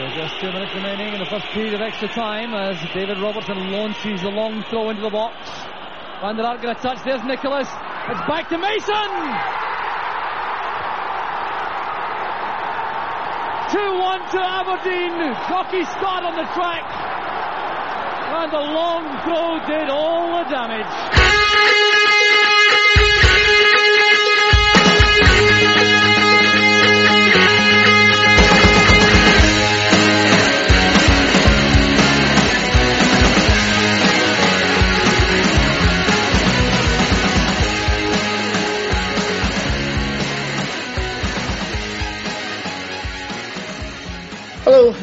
So just two minutes remaining in the first period of extra time as David Robertson launches the long throw into the box. Van der Ark going to touch. There's Nicholas. It's back to Mason. 2-1 to Aberdeen. Jockey start on the track. And the long throw did all the damage.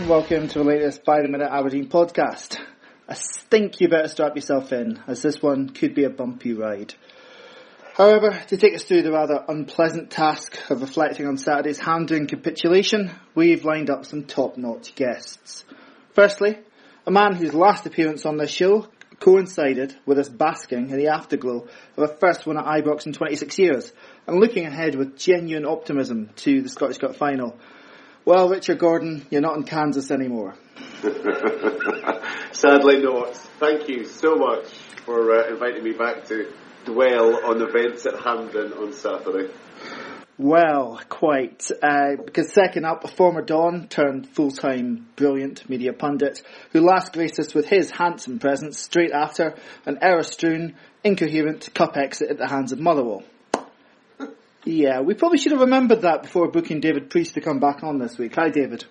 Welcome to the latest By the Minute Aberdeen podcast. I think you better strap yourself in, as this one could be a bumpy ride. However, to take us through the rather unpleasant task of reflecting on Saturday's Hampden capitulation, we've lined up some top-notch guests. Firstly, a man whose last appearance on this show coincided with us basking in the afterglow of a first win at Ibrox in 26 years, and looking ahead with genuine optimism to the Scottish Cup final. Well, Richard Gordon, you're not in Kansas anymore. Sadly not. Thank you so much for uh, inviting me back to dwell on events at Hampden on Saturday. Well, quite. Uh, because second up, a former Don turned full-time brilliant media pundit who last graced us with his handsome presence straight after an error-strewn, incoherent cup exit at the hands of Motherwell. Yeah, we probably should have remembered that before booking David Preece to come back on this week. Hi, David.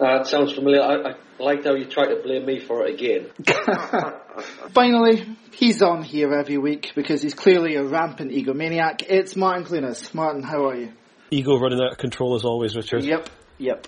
Uh, it sounds familiar. I, I liked how you tried to blame me for it again. Finally, he's on here every week because he's clearly a rampant egomaniac. It's Martin Clunas. Martin, how are you? Ego running out of control as always, Richard. Yep, yep.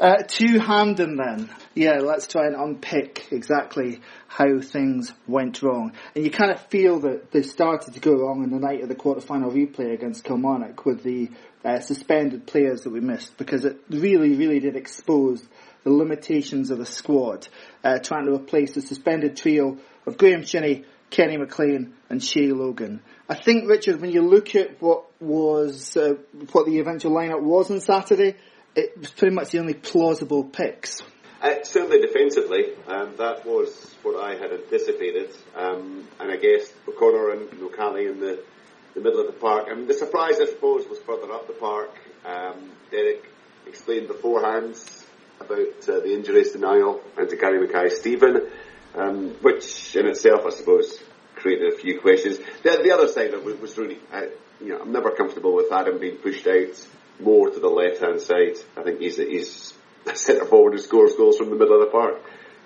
Uh, to Hampden then. Yeah, let's try and unpick exactly how things went wrong. And you kind of feel that they started to go wrong on the night of the quarter-final replay against Kilmarnock with the uh, suspended players that we missed because it really, really did expose the limitations of the squad, uh, trying to replace the suspended trio of Graeme Shinnie, Kenny McLean and Shay Logan. I think, Richard, when you look at what was, uh, what the eventual lineup was on Saturday, it was pretty much the only plausible picks. Uh, certainly defensively, um, that was what I had anticipated. Um, and I guess O'Connor and Nwakali in the, the middle of the park. I mean, the surprise, I suppose, was further up the park. Um, Derek explained beforehand about uh, the injuries to Niall and to Gary Mackay-Steven, um, which in itself, I suppose, created a few questions. The, the other side of it was really, uh, you know, I'm never comfortable with Adam being pushed out more to the left hand side. I think he's he's a centre forward who scores goals from the middle of the park.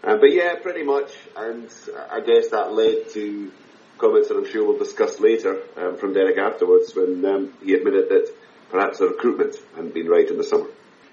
Um, but yeah, pretty much, and I guess that led to comments that I'm sure we'll discuss later um, from Derek afterwards when um, he admitted that perhaps the recruitment hadn't been right in the summer.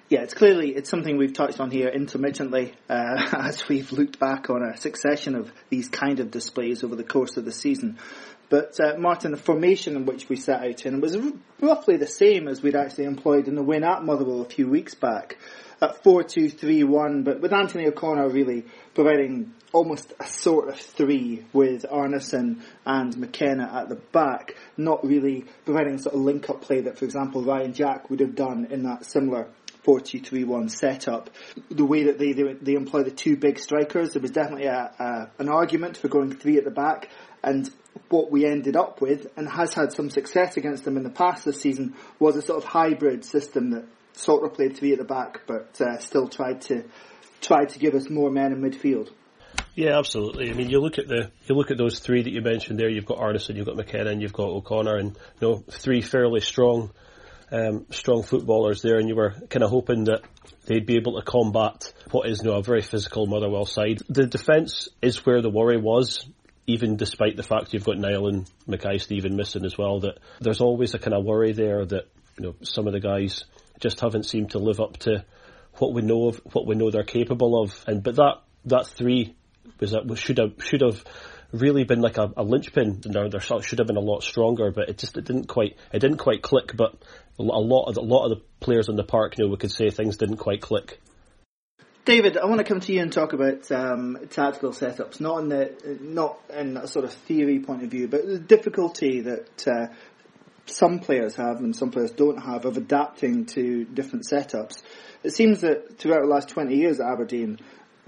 Yeah, it's clearly it's something we've touched on here intermittently uh, as we've looked back on a succession of these kind of displays over the course of the season. But uh, Martin, the formation in which we set out in was r- roughly the same as we'd actually employed in the win at Motherwell a few weeks back, at four-two-three-one. But with Anthony O'Connor really providing almost a sort of three with Arnason and McKenna at the back, not really providing sort of link-up play that, for example, Ryan Jack would have done in that similar 4-2-3-1 setup. The way that they, they, they employ the two big strikers, there was definitely a, a, an argument for going three at the back, and what we ended up with, and has had some success against them in the past this season, was a sort of hybrid system that sort of played three at the back, but uh, still tried to tried to give us more men in midfield. Yeah, absolutely. I mean, you look at the you look at those three that you mentioned there. You've got Arnason, you've got McKenna, and you've got O'Connor, and you know three fairly strong, um, strong footballers there. And you were kind of hoping that they'd be able to combat what is you know a very physical Motherwell side. The defence is where the worry was. Even despite the fact you've got Niall and Mackay-Steven missing as well, that there's always a kind of worry there that you know some of the guys just haven't seemed to live up to what we know of what we know they're capable of. And but that that three was that should have should have really been like a, a linchpin. There should have been a lot stronger, but it just it didn't quite it didn't quite click. But a lot of a lot of the players in the park, you know, we could say things didn't quite click. David, I want to come to you and talk about um, tactical setups, not in the not in a sort of theory point of view, but the difficulty that uh, some players have and some players don't have of adapting to different setups. It seems that throughout the last 20 years at Aberdeen,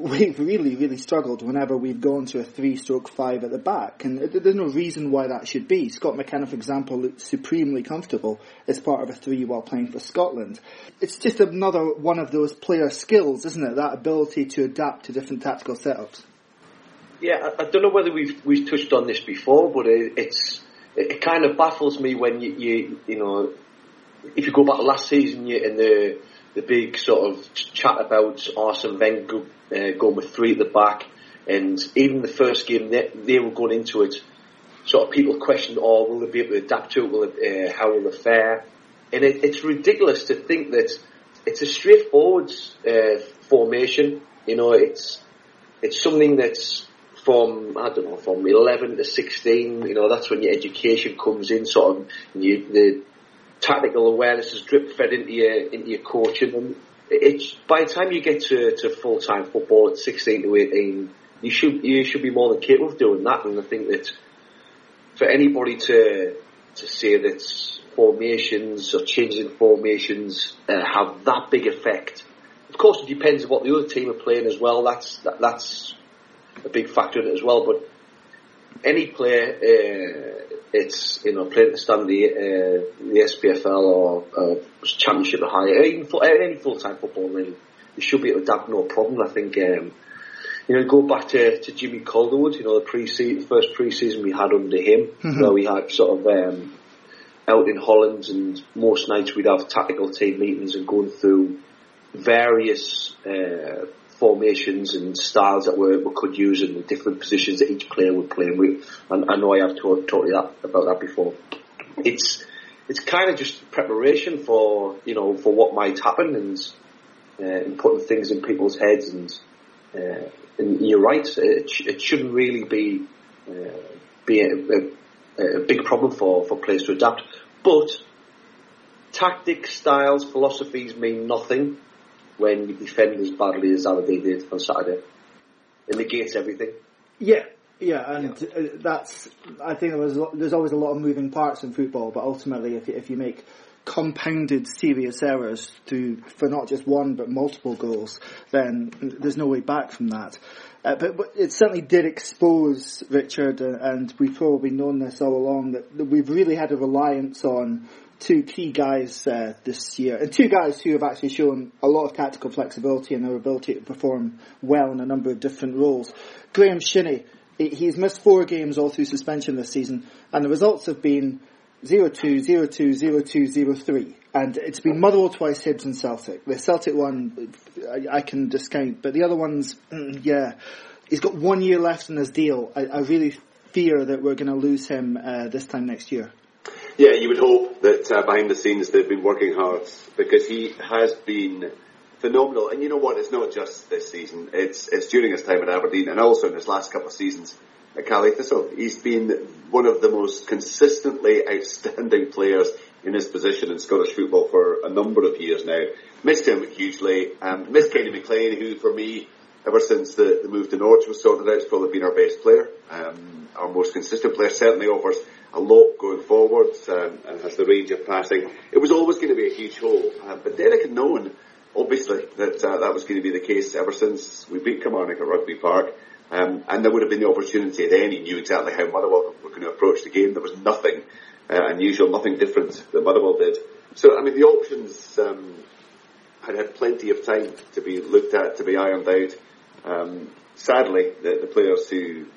we've really, really struggled whenever we've gone to a three stroke five at the back. And there's no reason why that should be. Scott McKenna, for example, looked supremely comfortable as part of a three while playing for Scotland. It's just another one of those player skills, isn't it? That ability to adapt to different tactical setups. Yeah, I, don't know whether we've we've touched on this before, but it, it's it, it kind of baffles me when you, you you know if you go back to last season you, in the the big sort of chat about Arsene Wenger uh, going with three at the back, and even the first game they, they were going into it, sort of people questioned, oh, will they be able to adapt to it? Will it, uh, how will they fare? And it, it's ridiculous to think that it's a straightforward uh, formation. You know, it's it's something that's from I don't know from 11 to 16. You know, that's when your education comes in, sort of you, the tactical awareness is drip fed into your into your coaching. And it's by the time you get to, to full time football at 16 to 18, you should you should be more than capable of doing that. And I think that for anybody to to say that formations or changing formations uh, have that big effect, of course it depends on what the other team are playing as well. That's that, that's a big factor in it as well. But any player, uh, it's you know playing to stand the uh, the SPFL or uh, Championship or higher, even full, any full time football really, you should be able to adapt no problem. I think. Um, you know, go back to, to Jimmy Calderwood, you know, the pre first pre-season we had under him, Mhm. where we had sort of, um, out in Holland and most nights we'd have tactical team meetings and going through various, uh, formations and styles that we, we could use and the different positions that each player would play. And we, and I know I have taught, taught you that, about that before. It's, it's kind of just preparation for, you know, for what might happen and, uh, and putting things in people's heads and, uh, and you're right, it, it shouldn't really be, uh, be a, a, a big problem for, for players to adapt. But tactics, styles, philosophies mean nothing when you defend as badly as Aberdeen did on Saturday. It negates everything. Yeah, yeah, and uh, that's. I think there was there's always a lot of moving parts in football, but ultimately, if you, if you make compounded serious errors through for not just one but multiple goals, then there's no way back from that. Uh, but, but it certainly did expose Richard, uh, and we've probably known this all along that, that we've really had a reliance on two key guys uh, this year, and two guys who have actually shown a lot of tactical flexibility and their ability to perform well in a number of different roles. Graeme Shinnie, he's missed four games all through suspension this season, and the results have been 0-2, 0-2, 0-2, 0-3. And it's been Motherwell twice, Hibs and Celtic. The Celtic one, I, I can discount, but the other ones, mm, yeah. He's got one year left in his deal. I, I really fear that we're going to lose him uh, this time next year. Yeah, you would hope that uh, behind the scenes they've been working hard because he has been phenomenal. And you know what? It's not just this season. It's it's during his time at Aberdeen and also in his last couple of seasons at Caley Thistle. He's been one of the most consistently outstanding players in his position in Scottish football for a number of years now. Missed him hugely. Um, missed Kenny McLean, who for me, ever since the, the move to Norwich was sorted out, has probably been our best player. Um, our most consistent player certainly offers a lot going forward um, and has the range of passing. It was always going to be a huge hole, uh, but Derek had known, obviously, that uh, that was going to be the case ever since we beat Kilmarnock at Rugby Park. Um, and there would have been the opportunity then. He knew exactly how Motherwell were going to approach the game. There was nothing uh, unusual, nothing different that Motherwell did. So, I mean, the options um, had had plenty of time to be looked at, to be ironed out. Um, sadly, the, the players who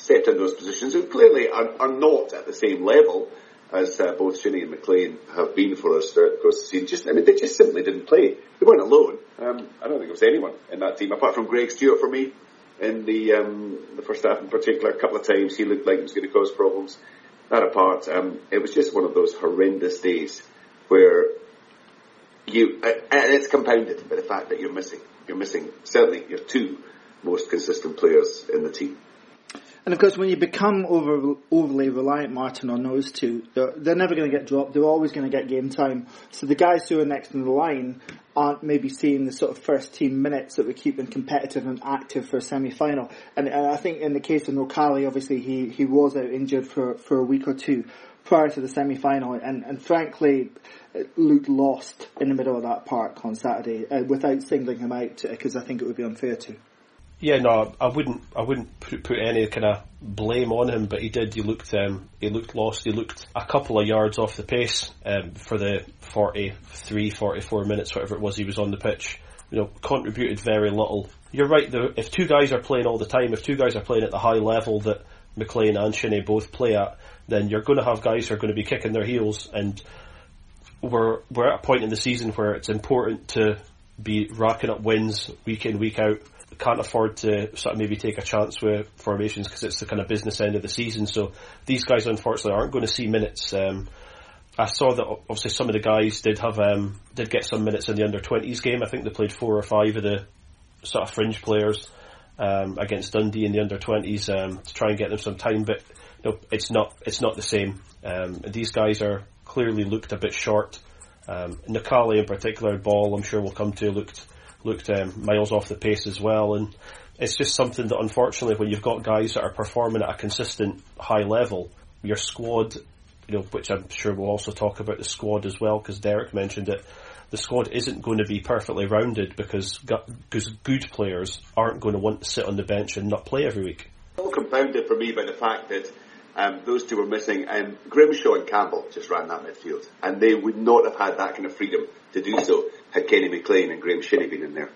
stepped in those positions, who clearly are, are not at the same level as uh, both Shinnie and McLean have been for us throughout the course of the season. Just, I mean, they just simply didn't play. They weren't alone. Um, I don't think there was anyone in that team, apart from Greg Stewart for me, in the, um, the first half in particular. A couple of times he looked like he was going to cause problems. That apart, um, it was just one of those horrendous days where you, and it's compounded by the fact that you're missing, you're missing certainly your two most consistent players in the team. And of course, when you become over, overly reliant, Martin, on those two, they're, they're never going to get dropped. They're always going to get game time. So the guys who are next in the line aren't maybe seeing the sort of first team minutes that would keep them competitive and active for a semi-final. And, and I think in the case of Nwakali, obviously he, he was out injured for, for a week or two. prior to the semi-final, and, and frankly, looked lost in the middle of that park on Saturday uh, without singling him out because I think it would be unfair to. Yeah, no, I wouldn't. I wouldn't put, put any kind of blame on him, but he did. He looked. Um, he looked lost. He looked a couple of yards off the pace um, for the 43, 44 minutes, whatever it was he was on the pitch. You know, contributed very little. You're right. Though, if two guys are playing all the time, if two guys are playing at the high level that McLean and Shinnie both play at, then you're going to have guys who are going to be kicking their heels. And we're we're at a point in the season where it's important to be racking up wins week in week out can't afford to sort of maybe take a chance with formations because it's the kind of business end of the season. So these guys unfortunately aren't going to see minutes. Um, I saw that obviously some of the guys did have um, did get some minutes in the under twenties game. I think they played four or five of the sort of fringe players um, against Dundee in the under twenties um, to try and get them some time. But you know, it's not it's not the same. Um, these guys are clearly looked a bit short. Um, in particular, ball I'm sure we'll come to looked looked um, miles off the pace as well. And it's just something that unfortunately, when you've got guys that are performing at a consistent high level, your squad, you know, which I'm sure we'll also talk about the squad as well, because Derek mentioned it. The squad isn't going to be perfectly rounded because because good players aren't going to want to sit on the bench and not play every week. All compounded for me by the fact that um, those two were missing, and Grimshaw and Campbell just ran that midfield, and they would not have had that kind of freedom to do so had Kenny McLean and Graeme Shinnie been in there.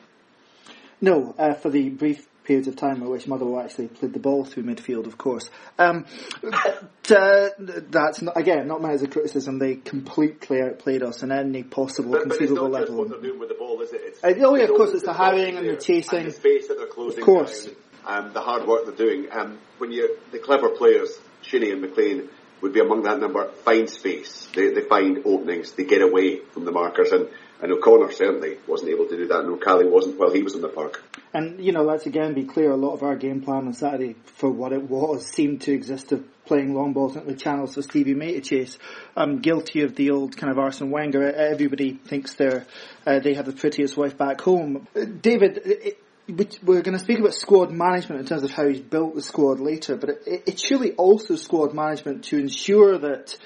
No, uh, for the brief periods of time in which Motherwell actually played the ball through midfield, of course. Um, but, uh, that's not, again not meant as a criticism. They completely outplayed us in any possible but, conceivable but level. what they're doing with the ball, is it? It's, uh, oh yeah, of course, it's the harrying and the chasing, and the space that they're closing. Of course, down, um, the hard work they're doing. Um, when you the clever players, Shinnie and McLean would be among that number. Find space. They, they find openings. They get away from the markers and and O'Connor certainly wasn't able to do that, and Nwakali wasn't while he was in the park. And, you know, let's again be clear, a lot of our game plan on Saturday, for what it was, seemed to exist of playing long balls into the channels for Stevie May to chase. I'm guilty of the old kind of Arsene Wenger. Everybody thinks they're, uh, they have the prettiest wife back home. David, it, we're going to speak about squad management in terms of how he's built the squad later, but it, it's surely also squad management to ensure that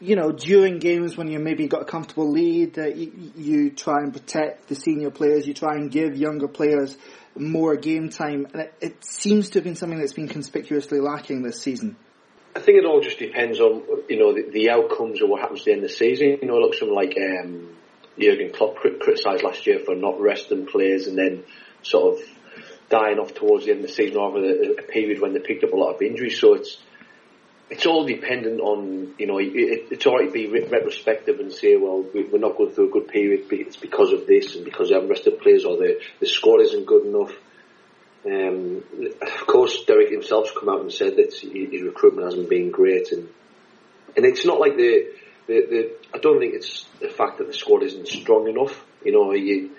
you know, during games when you maybe got a comfortable lead, that you, you, try and protect the senior players, you try and give younger players more game time, and it, it, seems to have been something that's been conspicuously lacking this season. I think it all just depends on you know the, the outcomes of what happens at the end of the season. You know, look, something like um, Jurgen Klopp criticised last year for not resting players and then sort of dying off towards the end of the season over a period when they picked up a lot of injuries. So it's it's all dependent on, you know, it, it's alright to be retrospective and say, well, we're not going through a good period, it's because of this and because they haven't rested players or the, the score isn't good enough. Um, of course, Derek himself's come out and said that his recruitment hasn't been great and, and it's not like the, the, the, I don't think it's the fact that the squad isn't strong enough. You know, you,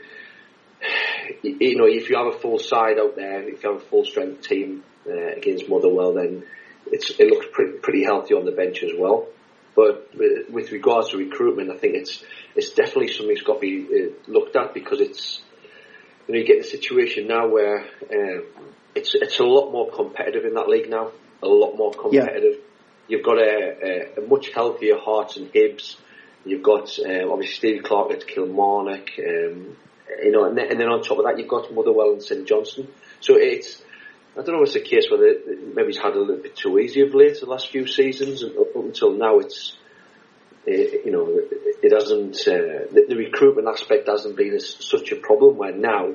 you know, if you have a full side out there, if you have a full strength team uh, against Motherwell, then it looks pretty, pretty healthy on the bench as well. But with regards to recruitment, I think it's it's definitely something that's got to be uh, looked at because it's you know you get the situation now where um, it's it's a lot more competitive in that league now, a lot more competitive. Yeah. You've got a, a, a, much healthier Hearts and Hibs. You've got um, obviously Steve Clarke at Kilmarnock, um, you know, and then, and then on top of that you've got Motherwell and St Johnstone. So it's I don't know if it's a case whether maybe he's had a little bit too easy of late the last few seasons, and up until now it's it, you know it hasn't uh, the, the, recruitment aspect hasn't been such a problem. Where now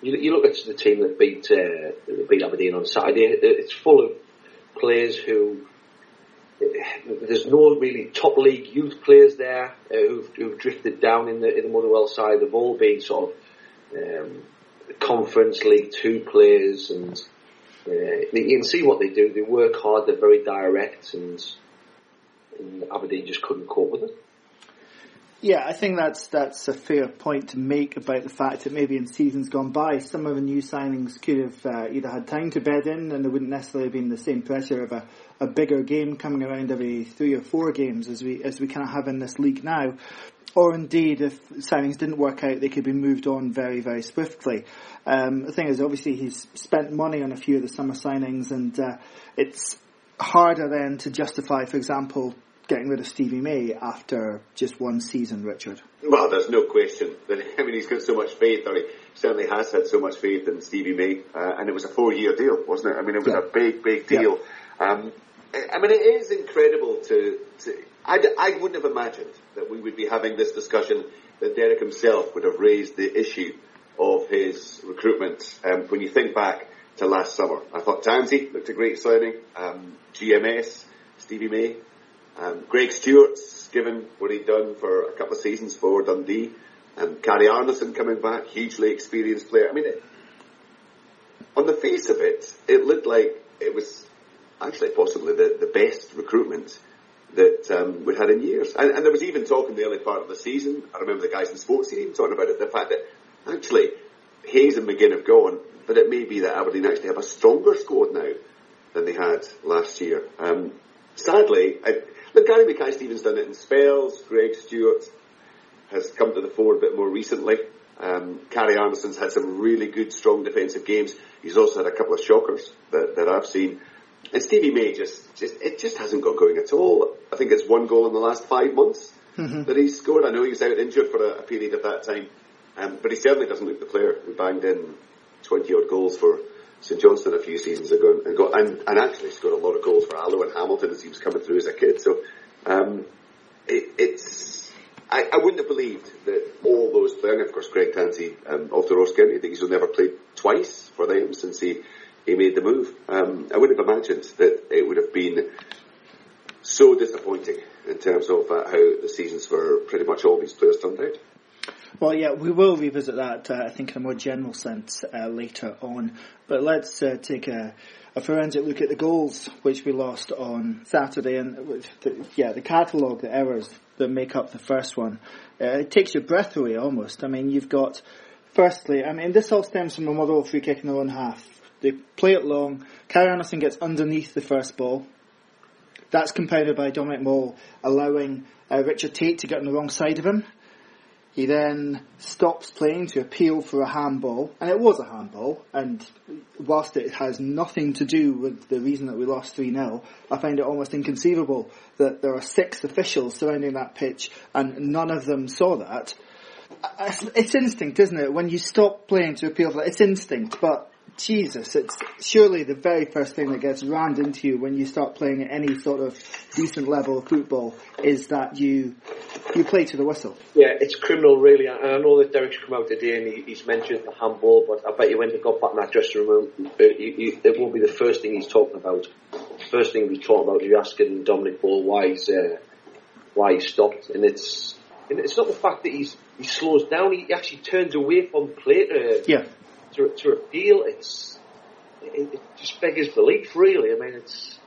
you, you look at the team that beat uh, beat Aberdeen on Saturday, it's full of players who there's no really top league youth players there uh, who've, who've, drifted down in the in the Motherwell side. They've all been sort of um, conference league two players and uh, you can see what they do. They work hard. They're very direct, and, and Aberdeen just couldn't cope with it. Yeah, I think that's that's a fair point to make about the fact that maybe in seasons gone by, some of the new signings could have uh, either had time to bed in, and there wouldn't necessarily have been the same pressure of a, a bigger game coming around every three or four games as we as we kind of have in this league now or indeed if signings didn't work out, they could be moved on very, very swiftly. Um, the thing is, obviously, he's spent money on a few of the summer signings, and uh, it's harder then to justify, for example, getting rid of Stevie May after just one season, Richard? Well, there's no question that I mean he's got so much faith, or he certainly has had so much faith in Stevie May, uh, and it was a four-year deal, wasn't it? I mean, it was yeah. a big, big deal. Yeah. Um, I mean, it is incredible to. to I, I wouldn't have imagined that we would be having this discussion that Derek himself would have raised the issue of his recruitment. Um, when you think back to last summer, I thought Tansey looked a great signing. Um, GMS, Stevie May, um, Greg Stewart's given what he'd done for a couple of seasons for Dundee. Um, Kari Arnason coming back, hugely experienced player. I mean, it, on the face of it, it looked like it was actually possibly the, the best recruitment that um, we'd had in years. And, and, there was even talk in the early part of the season. I remember the guys in the sports team talking about it. The fact that actually Hayes and McGinn have gone, but it may be that Aberdeen actually have a stronger squad now than they had last year. Um, sadly, I, look, Gary Mackay-Steven's done it in spells. Greg Stewart has come to the fore a bit more recently. Um, Kari Arnason's had some really good, strong defensive games. He's also had a couple of shockers that, that I've seen. And Stevie May just, just, it just hasn't got going at all. I think it's one goal in the last five months mm-hmm. that he's scored. I know he was out injured for a, a period of that time, um, but he certainly doesn't look the player who banged in 20 odd goals for St Johnstone a few seasons ago and got, and, and actually scored a lot of goals for Alloa and Hamilton as he was coming through as a kid. So, um, it, it's, I, I, wouldn't have believed that all those players, of course Greg Tansey um, off the Ross County, I think he's never played twice for them since he he made the move. Um, I wouldn't have imagined that it would have been so disappointing in terms of uh, how the seasons for pretty much all these players turned out. Well, yeah, we will revisit that, uh, I think, in a more general sense uh, later on. But let's uh, take a, a, forensic look at the goals which we lost on Saturday. And the, yeah, the catalogue, the errors that make up the first one, uh, it takes your breath away almost. I mean, you've got, firstly, I mean, this all stems from a Motherwell free kick in the own half. They play it long. Kyle Anderson gets underneath the first ball. That's compounded by Dominic Ball allowing uh, Richard Tait to get on the wrong side of him. He then stops playing to appeal for a handball, and it was a handball, and whilst it has nothing to do with the reason that we lost 3-0, I find it almost inconceivable that there are six officials surrounding that pitch and none of them saw that. It's instinct, isn't it? When you stop playing to appeal for that, it's instinct, but Jesus, it's surely the very first thing that gets rammed into you when you start playing at any sort of decent level of football is that you you play to the whistle. Yeah, it's criminal, really. And I know that Derek's come out today and he, he's mentioned the handball, but I bet you when he got back in that dressing room, it, it, it won't be the first thing he's talking about. The first thing he's talking about, you're asking Dominic Ball why he's uh, why he stopped, and it's and it's not the fact that he's he slows down; he actually turns away from play to yeah to, to appeal. It's it, it just beggars belief, really. I mean, it's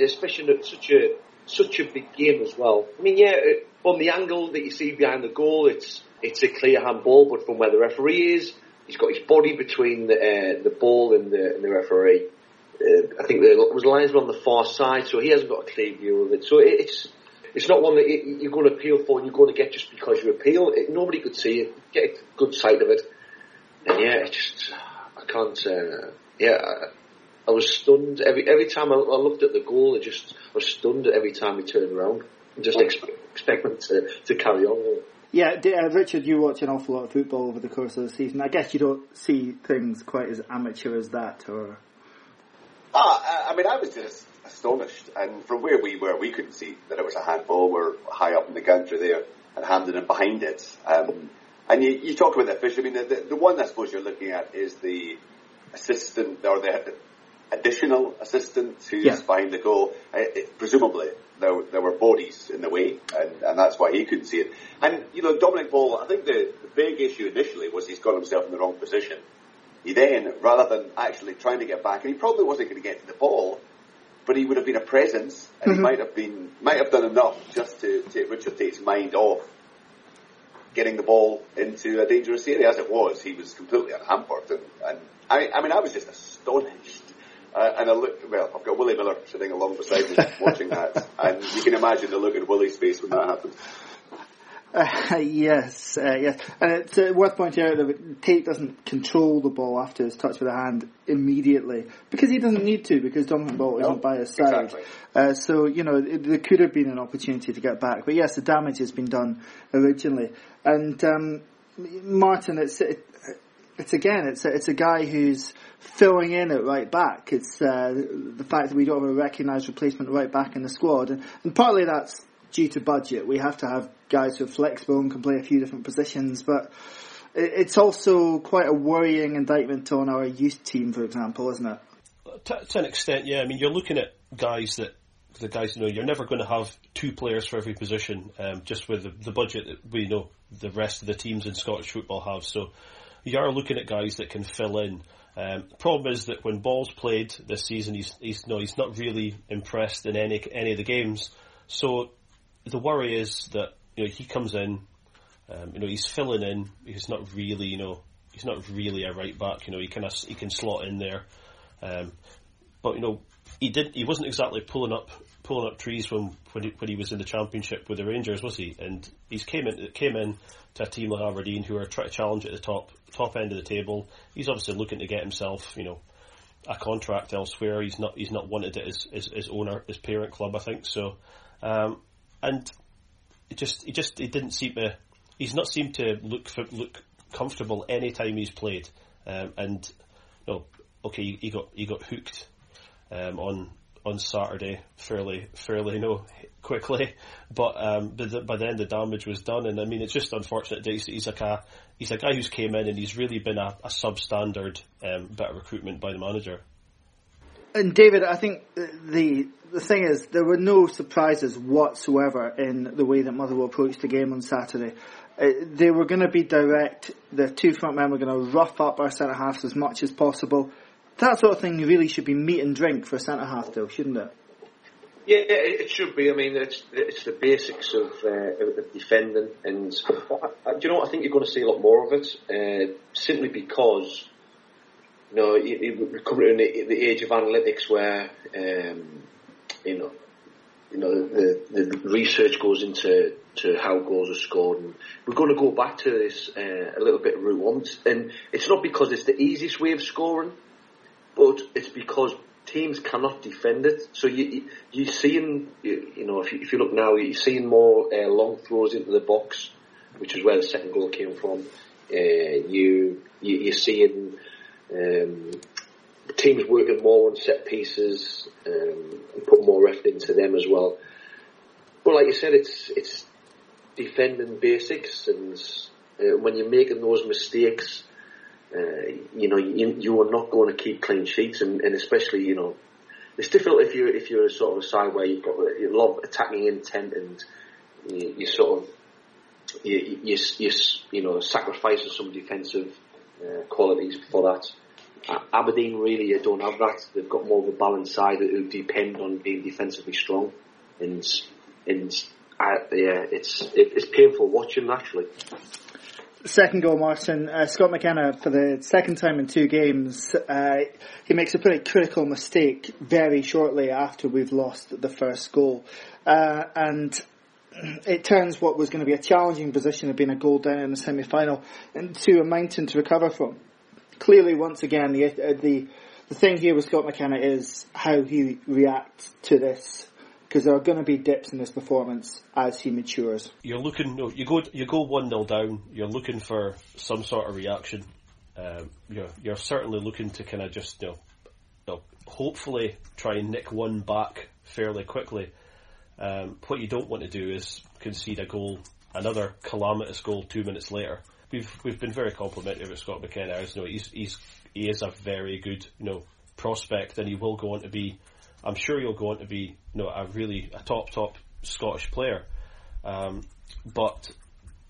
especially at such a such a big game as well. I mean, yeah, from the angle that you see behind the goal, it's it's a clear handball, but from where the referee is, he's got his body between the uh, the ball and the, and the referee. Uh, I think there was linesman on the far side, so he hasn't got a clear view of it. So it, it's it's not one that you're going to appeal for and you're going to get just because you appeal. It, nobody could see it, get a good sight of it. And yeah, it just, I can't, uh, yeah, I, I, was stunned. Every every time I, I, looked at the goal, I just I was stunned every time he turned around. Just expect, expect them to, to carry on. Yeah, uh, Richard, you watch an awful lot of football over the course of the season. I guess you don't see things quite as amateur as that, or? Ah, I mean, I was just astonished, and from where we were, we couldn't see that it was a handball. We're high up in the gantry there, and Hampden behind it. Um, and you, you talk about the fish. I mean, the, the, the, one I suppose you're looking at is the assistant or the additional assistant who's yeah. behind the goal. It, it, presumably, there, there were bodies in the way, and, and that's why he couldn't see it. And, you know, Dominic Ball, I think the, the big issue initially was he's got himself in the wrong position. He then, rather than actually trying to get back, and he probably wasn't going to get to the ball, but he would have been a presence, and mm-hmm. he might have been, might have done enough just to take Richard Tait's mind off getting the ball into a dangerous area. As it was, he was completely unhampered, and, and I, I mean, I was just astonished. Uh, and I look, well, I've got Willie Miller sitting along beside me watching that, and you can imagine the look in Willie's face when that happened. Uh, yes, uh, yes, and it's uh, worth pointing out that Tait doesn't control the ball after his touch with the hand immediately because he doesn't need to because Dominic Ball isn't by his side. Exactly. Uh, so you know it, there could have been an opportunity to get back, but yes, the damage has been done originally. And um, Martin, it's it, it's again, it's a, it's a guy who's filling in at right back. It's uh, the fact that we don't have a recognised replacement right back in the squad, and, and partly that's due to budget. We have to have guys who are flexible and can play a few different positions, but it's also quite a worrying indictment on our youth team, for example, isn't it? To, to an extent, yeah. I mean, you're looking at guys that the guys you know you're never going to have two players for every position, um, just with the, the budget that we know the rest of the teams in Scottish football have. So you are looking at guys that can fill in. Um, problem is that when Ball's played this season, he's he's no he's not really impressed in any any of the games. So the worry is that you know he comes in, um, you know he's filling in. He's not really you know he's not really a right back. You know he can he can slot in there, um, but you know he did he wasn't exactly pulling up pulling up trees when when he, when he was in the championship with the Rangers, was he? And he's came in came in to a team like Aberdeen who are trying to challenge at the top top end of the table. He's obviously looking to get himself, you know, a contract elsewhere. He's not he's not wanted his, his, his owner his parent club, I think. So, um, and it just he just he didn't seem to he's not seemed to look for, look comfortable any time he's played. Um, and no, okay, he got he got hooked um, on on Saturday fairly fairly know quickly, but um, by, the, by then the damage was done, and I mean it's just unfortunate that he's, he's like a he's a guy who's came in and he's really been a, a substandard um, bit of recruitment by the manager. And David, I think the the thing is there were no surprises whatsoever in the way that Motherwell approached the game on Saturday. Uh, they were going to be direct. The two front men were going to rough up our centre halves as much as possible. That sort of thing really should be meat and drink for a centre half, though, shouldn't it? Yeah, it should be. I mean, it's it's the basics of, uh, of defending, and do you know? I think you're going to see a lot more of it, uh, simply because know we're coming to the, age of analytics where um, you know you know the the research goes into to how goals are scored, and we're going to go back to this uh, a little bit route and it's not because it's the easiest way of scoring, but it's because teams cannot defend it. So you you seeing you, you know if you, if you look now you're seeing more uh, long throws into the box, which is where the second goal came from. Uh, you, you are seeing um, teams working more on set pieces um, and put more effort into them as well. But like you said, it's it's defending basics, and uh, when you're making those mistakes uh, you know, you, you are not going to keep clean sheets, and, and especially, you know, it's difficult if you're if you're sort of a side where you've got a lot of attacking intent and you, you sort of you, you, you, you know sacrificing some defensive uh, qualities for that. Aberdeen really don't have that. They've got more of a balanced side that who depend on being defensively strong, and and yeah, it's it, it's painful watching actually second goal, Martin, uh, Scott McKenna, for the second time in two games, uh, he makes a pretty critical mistake very shortly after we've lost the first goal. Uh, and it turns what was going to be a challenging position of being a goal down in the semi-final into a mountain to recover from. Clearly, once again, the, uh, the, the thing here with Scott McKenna is how he reacts to this because there are going to be dips in this performance as he matures. You're looking, you go, you go one 0 down. You're looking for some sort of reaction. Um, you're, you're certainly looking to kind of just, you know, you know, hopefully try and nick one back fairly quickly. Um, what you don't want to do is concede a goal, another calamitous goal two minutes later. We've we've been very complimentary with Scott McKenna. You know, he's he's he is a very good you know prospect, and he will go on to be I'm sure he'll go on to be you know, a really a top top Scottish player. Um, but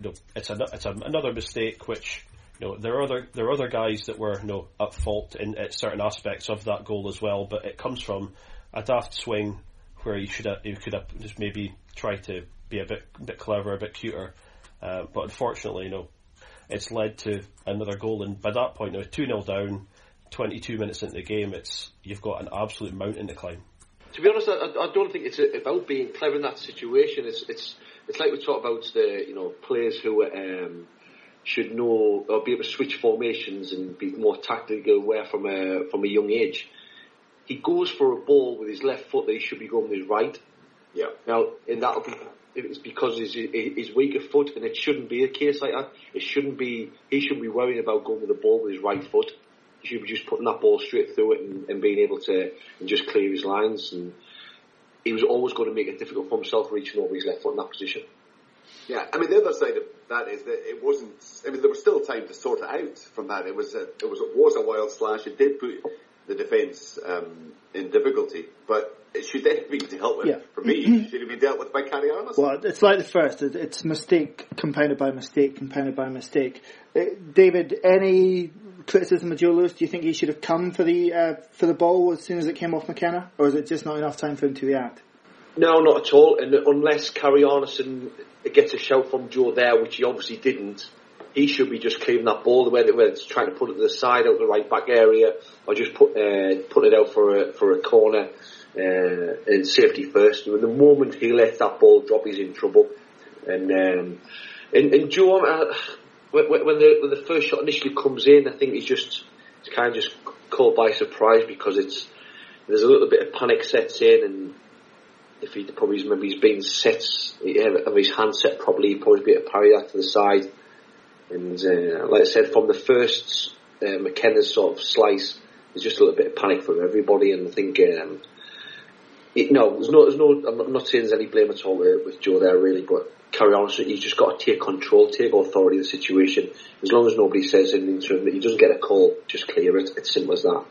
you know, it's a, it's a, another mistake which you know there are other there are other guys that were you know at fault in at certain aspects of that goal as well. But it comes from a daft swing where you should have, could have just maybe tried to be a bit bit clever, a bit cuter. Uh, but unfortunately, you know, it's led to another goal, and by that point, now two 0 down. 22 minutes into the game, it's you've got an absolute mountain to climb. To be honest, I, I don't think it's about being clever in that situation. It's it's it's like we talk about the you know players who um, should know or be able to switch formations and be more tactically aware from a from a young age. He goes for a ball with his left foot that he should be going with his right. Yeah. Now, and that'll be it's because his his weaker foot, and it shouldn't be a case like that. It shouldn't be. He shouldn't be worrying about going with the ball with his right foot. He should be just putting that ball straight through it and, and being able to and just clear his lines. And he was always going to make it difficult for himself reaching over his left foot in that position. Yeah, I mean the other side of that is that it wasn't. I mean there was still time to sort it out from that. It was a, it was it was a wild slash. It did put the defence um, in difficulty, but should then have been dealt with. Yeah. For me, should it should have been dealt with by Kari Arnason. Well, it's like the first. It's mistake compounded by mistake, compounded by mistake. Uh, David, any criticism of Joe Lewis? Do you think he should have come for the uh, for the ball as soon as it came off McKenna, or is it just not enough time for him to react? No, not at all. And unless Kari Arnason gets a shout from Joe there, which he obviously didn't, he should be just clearing that ball, the way that whether it's trying to put it to the side out the right back area, or just put uh, put it out for a for a corner uh, in safety first. And the moment he lets that ball drop, he's in trouble. And um, and, and Joe, uh, when, when the when the first shot initially comes in, I think he's just he's kind of just caught by surprise because it's there's a little bit of panic sets in and if he probably maybe he's been set, have his hand set properly, he'd probably be able to parry that to the side. And uh, like I said, from the first uh, McKenna's sort of slice, there's just a little bit of panic from everybody, and I think um, it, no, there's no, there's no. I'm not, saying there's any blame at all with, with Joe there really, but carry on. So he's just got to take control, take authority of the situation. As long as nobody says anything to him, that he doesn't get a call, just clear it. It's simple as that.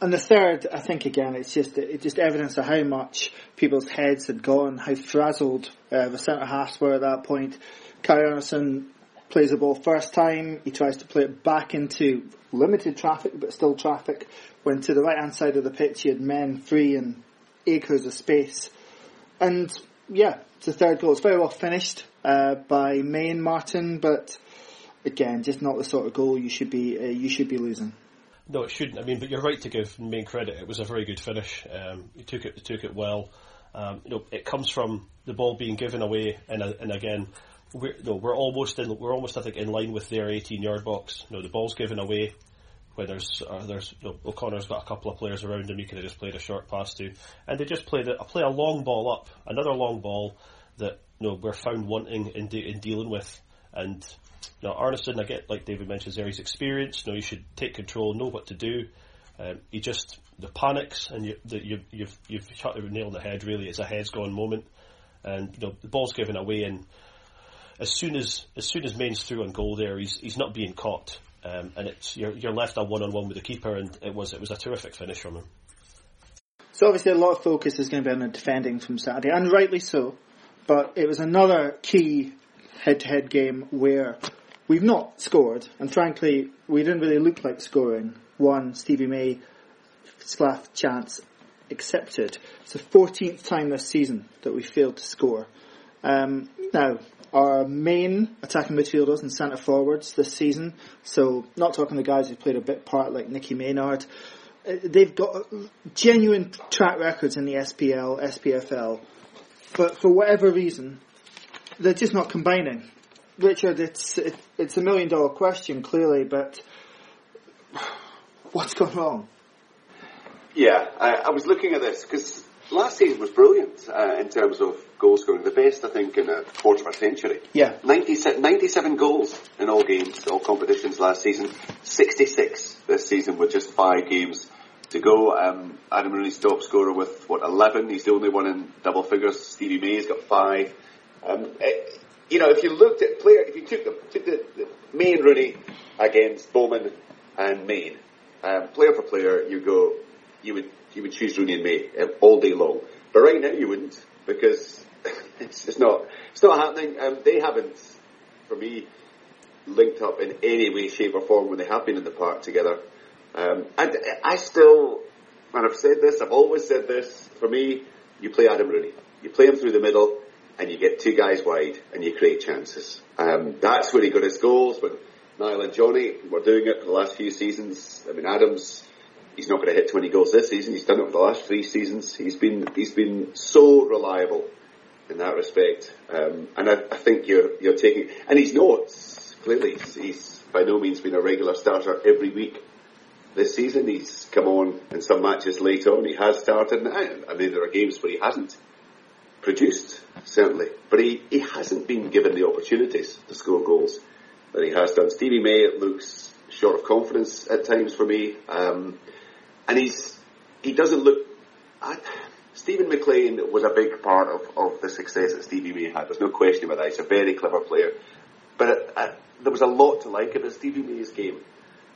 And the third, I think again, it's just it's just evidence of how much people's heads had gone, how frazzled uh, the centre halves were at that point. Kari Arnason plays the ball first time. He tries to play it back into limited traffic, but still traffic. When to the right hand side of the pitch, he had men free and acres of space. And yeah, it's the third goal. It's very well finished uh, by Main Martin, but again, just not the sort of goal you should be uh, you should be losing. No, it shouldn't. I mean, but you're right to give main credit. It was a very good finish. Um, he took it, he took it well. Um, you know, it comes from the ball being given away, and uh, and again, we're we're almost in, we're almost I think in line with their 18 yard box. You know, the ball's given away. Where there's uh, there's you know, O'Connor's got a couple of players around him. He could have just played a short pass to, and they just played a play a long ball up, another long ball that you know we're found wanting in, de- in dealing with, and now, Arnason, I get, like David mentions there, he's experienced. You know, he should take control, know what to do. Um, he just the panics, and you, the, you, you've you've shot the nail on the head. Really, it's a heads gone moment, and you know the ball's given away. And as soon as as soon as Main's through on goal, there he's he's not being caught, um, and it's you're you're left a one on one with the keeper, and it was it was a terrific finish from him. So obviously a lot of focus is going to be on the defending from Saturday, and rightly so. But it was another key head-to-head game where we've not scored, and frankly, we didn't really look like scoring. One, Stevie May, Sclaff chance accepted. It's the 14th time this season that we failed to score. Um, now, our main attacking midfielders and centre forwards this season, so not talking the guys who played a bit part like Nicky Maynard, uh, they've got genuine track records in the SPL, SPFL, but for whatever reason, they're just not combining. Richard, it's it, it's a million dollar question clearly, but what's gone wrong? Yeah, I, I was looking at this because last season was brilliant uh, in terms of goal scoring. The best, I think, in a quarter of a century. Yeah. 97, 97 goals in all games, all competitions last season. 66 this season with just five games to go. Um, Adam Rooney's top scorer with, what, 11? He's the only one in double figures. Stevie May's got five. Um, it, you know, if you looked at player, if you took the, took the, the May and Rooney against Bowman and Main, um, player for player, you go, you would you would choose Rooney and May um, all day long. But right now you wouldn't because it's, it's not it's not happening. Um, they haven't, for me, linked up in any way, shape, or form when they have been in the park together. Um, and I still, and I've said this, I've always said this. For me, you play Adam Rooney, you play him through the middle, and you get two guys wide, and you create chances. Um, that's where he got his goals. When Niall and Johnny were doing it for the last few seasons. I mean, Adams he's not going to hit 20 goals this season. He's done it for the last three seasons. He's been he's been so reliable in that respect. Um, and I, I, think you're you're taking and he's not clearly he's, he's by no means been a regular starter every week this season. He's come on in some matches late on. He has started. I mean, there are games where he hasn't produced certainly, but he, he hasn't been given the opportunities to score goals that he has done. Stevie May it looks short of confidence at times for me, um, and he's he doesn't look. I, Steven McLean was a big part of, of the success that Stevie May had. There's no question about that. He's a very clever player. But uh, there was a lot to like about Stevie May's game.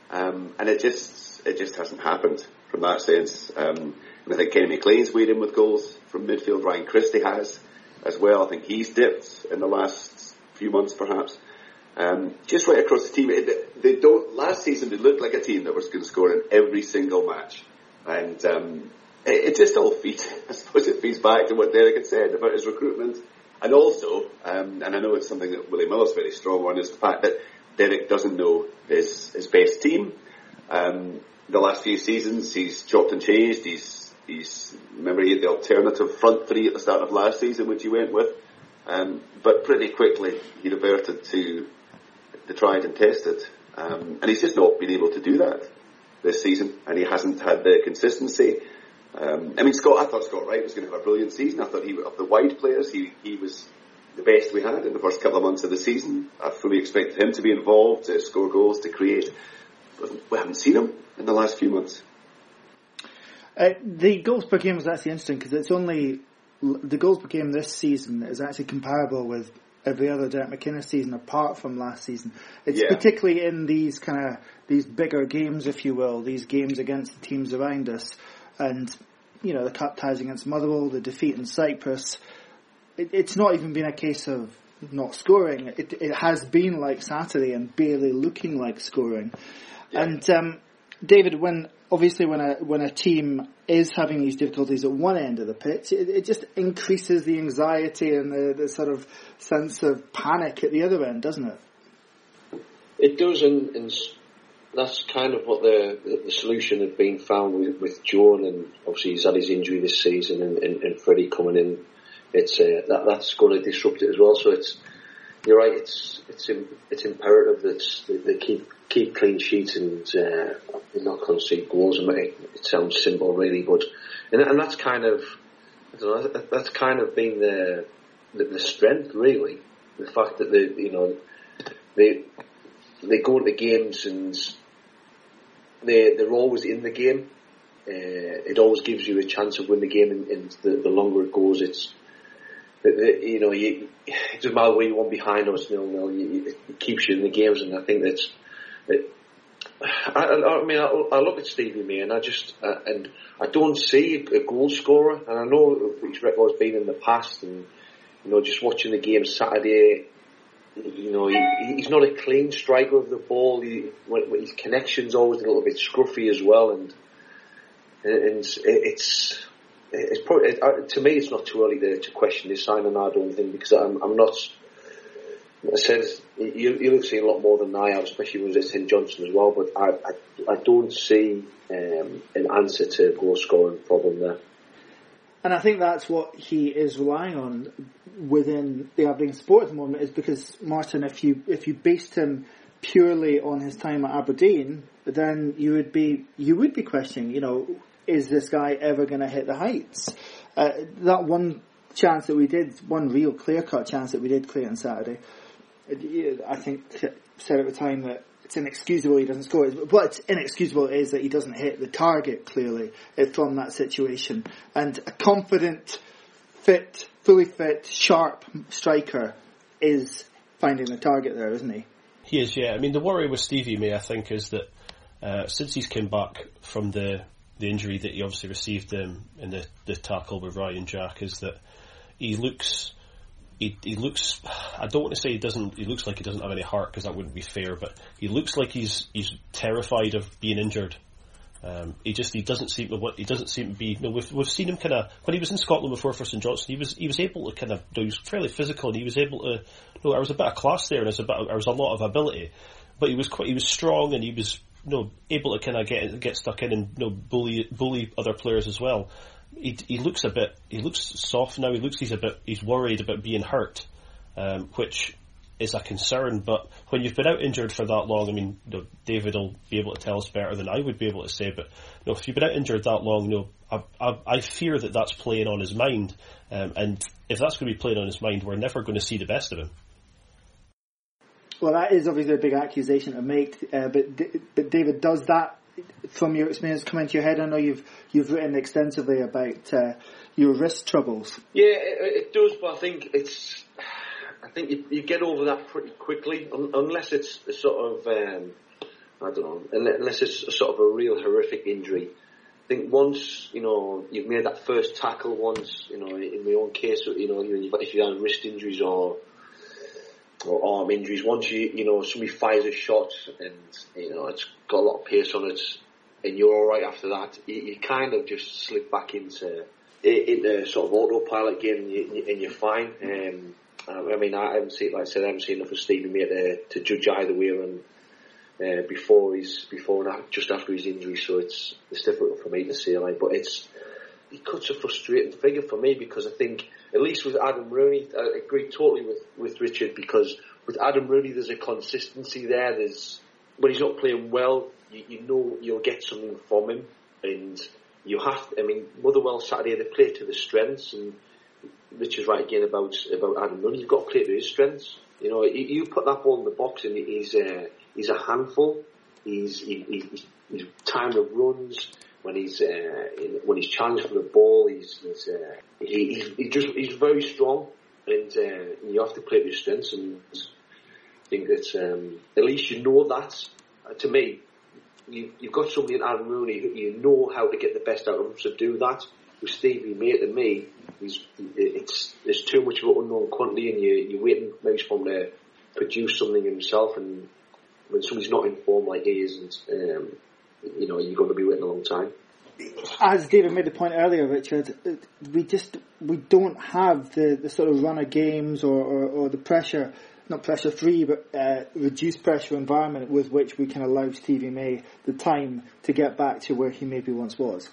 Um, and it just, it just hasn't happened from that sense. Um, and I think Kenny McLean's weighed in with goals from midfield. Ryan Christie has as well. I think he's dipped in the last few months perhaps. Um, just right across the team, they don't, last season they looked like a team that was going to score in every single match. And, um, it, just all feeds, I suppose it feeds back to what Derek had said about his recruitment. And also, um, and I know it's something that Willie Miller's very strong on, is the fact that Derek doesn't know his, his best team. Um, the last few seasons, he's chopped and changed. He's, he's, remember he had the alternative front three at the start of last season, which he went with. Um, but pretty quickly, he reverted to the tried and tested. Um, and he's just not been able to do that this season, and he hasn't had the consistency. Um, I mean, Scott, I thought Scott Wright was going to have a brilliant season. I thought he, of the wide players, he, he was the best we had in the first couple of months of the season. I fully expected him to be involved, to score goals, to create. But we haven't seen him in the last few months. Uh, the goals per game was actually interesting because it's only the goals per game this season is actually comparable with every other Derek McInnes season apart from last season. It's yeah. particularly in these kind of these bigger games, if you will, these games against the teams around us and you know the cup ties against Motherwell, the defeat in Cyprus. It, it's not even been a case of not scoring. It, it has been like Saturday and barely looking like scoring. Yeah. And um, David, when obviously when a when a team is having these difficulties at one end of the pitch, it, it just increases the anxiety and the, the, sort of sense of panic at the other end, doesn't it? It does, and, and that's kind of what the, the solution had been found with, with and obviously he's had his injury this season, and, and, and Freddie coming in. It's uh, that that's going to disrupt it as well. So it's you're right. It's it's it's imperative that they keep keep clean sheets and uh, not concede goals. I mean, it sounds simple, really, but and, and that's kind of know, that's kind of been the, the the strength, really. The fact that they you know they they go into games and they they're always in the game. Uh, it always gives you a chance of winning the game, and, and the, the, longer it goes, it's you know you, it doesn't matter where you want behind or it's nil nil. It keeps you in the games, and I think that's. It, I, I, mean, I, I, look at Stevie May, and I just uh, and I don't see a, a goal scorer, and I know his record's been in the past, and you know, just watching the game Saturday, you know, he, he's not a clean striker of the ball. He, his connection's always a little bit scruffy as well, and and it's it's probably it, to me it's not too early to, to question this signing. I don't think because I'm I'm not. I said you you'll see a lot more than I have, especially when it's St Johnstone as well. But I I, I don't see um, an answer to goal scoring problem there. And I think that's what he is relying on within the Aberdeen sport at the moment is because Martin, if you if you based him purely on his time at Aberdeen, then you would be you would be questioning, you know, is this guy ever going to hit the heights? Uh, that one chance that we did, one real clear cut chance that we did clear on Saturday, I think said at the time that it's inexcusable he doesn't score. What's inexcusable is that he doesn't hit the target clearly from that situation. And a confident, fit, fully fit, sharp striker is finding the target there, isn't he? He is, yeah. I mean, the worry with Stevie May, I think, is that uh, since he's come back from the the injury that he obviously received um, in the, the tackle with Ryan Jack, is that he looks he, he looks. I don't want to say he doesn't. He looks like he doesn't have any heart because that wouldn't be fair. But he looks like he's he's terrified of being injured. Um, he just he doesn't seem to what he doesn't seem to be. You know, we've we've seen him kind of when he was in Scotland before for St Johnstone. He was he was able to kind of he was fairly physical and he was able to. You know, there was a bit of class there and there was a bit there was a lot of ability, but he was quite he was strong and he was you know able to kind of get get stuck in and you know bully bully other players as well. He, looks a bit he looks soft now. He looks he's a bit he's worried about being hurt, um, which is a concern. But when you've been out injured for that long, I mean, you know, David will be able to tell us better than I would be able to say. But you know, if you've been out injured that long, you know, I, I, I fear that that's playing on his mind. Um, and if that's going to be playing on his mind, we're never going to see the best of him. Well, that is obviously a big accusation to make. Uh, but, but David, does that, from your experience, come into your head? I know you've you've written extensively about uh, your wrist troubles. Yeah, it, it, does, but I think it's I think you, you get over that pretty quickly, un, unless it's sort of, um, I don't know, unless it's a sort of a real horrific injury. I think once, you know, you've made that first tackle once, you know, in my own case, you know, if you have had wrist injuries or, or arm injuries, once you, you know, somebody fires a shot and, you know, it's got a lot of pace on it and you're alright after that, you, you kind of just slip back into, into sort of autopilot again and, you, and you're fine. Um, I mean, I haven't seen, like I said, I haven't seen enough of Stevie May to, to judge either way and uh, before he's before and just after his injury, so it's it's difficult for me to say. Like, but it's he cuts a frustrating figure for me because I think at least with Adam Rooney, I agree totally with with Richard because with Adam Rooney, there's a consistency there. There's when he's not playing well, you, you know you'll get something from him, and you have. To, I mean, Motherwell Saturday they play to the strengths and Richard's right again about about Adam Rooney. You've got to play to his strengths. You know, you, you put that ball in the box and he's uh, he's a handful. He's he, he's, he's time of runs when he's uh, when he's challenged for the ball. He's, he's uh, he, he's, he just he's very strong, and, uh, you have to play his strengths. And I think that um, at least you know that. Uh, to me, you, you've got somebody in Adam Rooney who you know how to get the best out of him to do that with Stevie May to me, he's, it's there's too much of an unknown quantity, and you, you're waiting maybe for him to produce something himself. And when somebody's not in form like he is, um, you know, you're going to be waiting a long time. As David made the point earlier, Richard, we just we don't have the, the sort of run of games or, or, or the pressure, not pressure free, but uh, reduced pressure environment with which we can allow Stevie May the time to get back to where he maybe once was.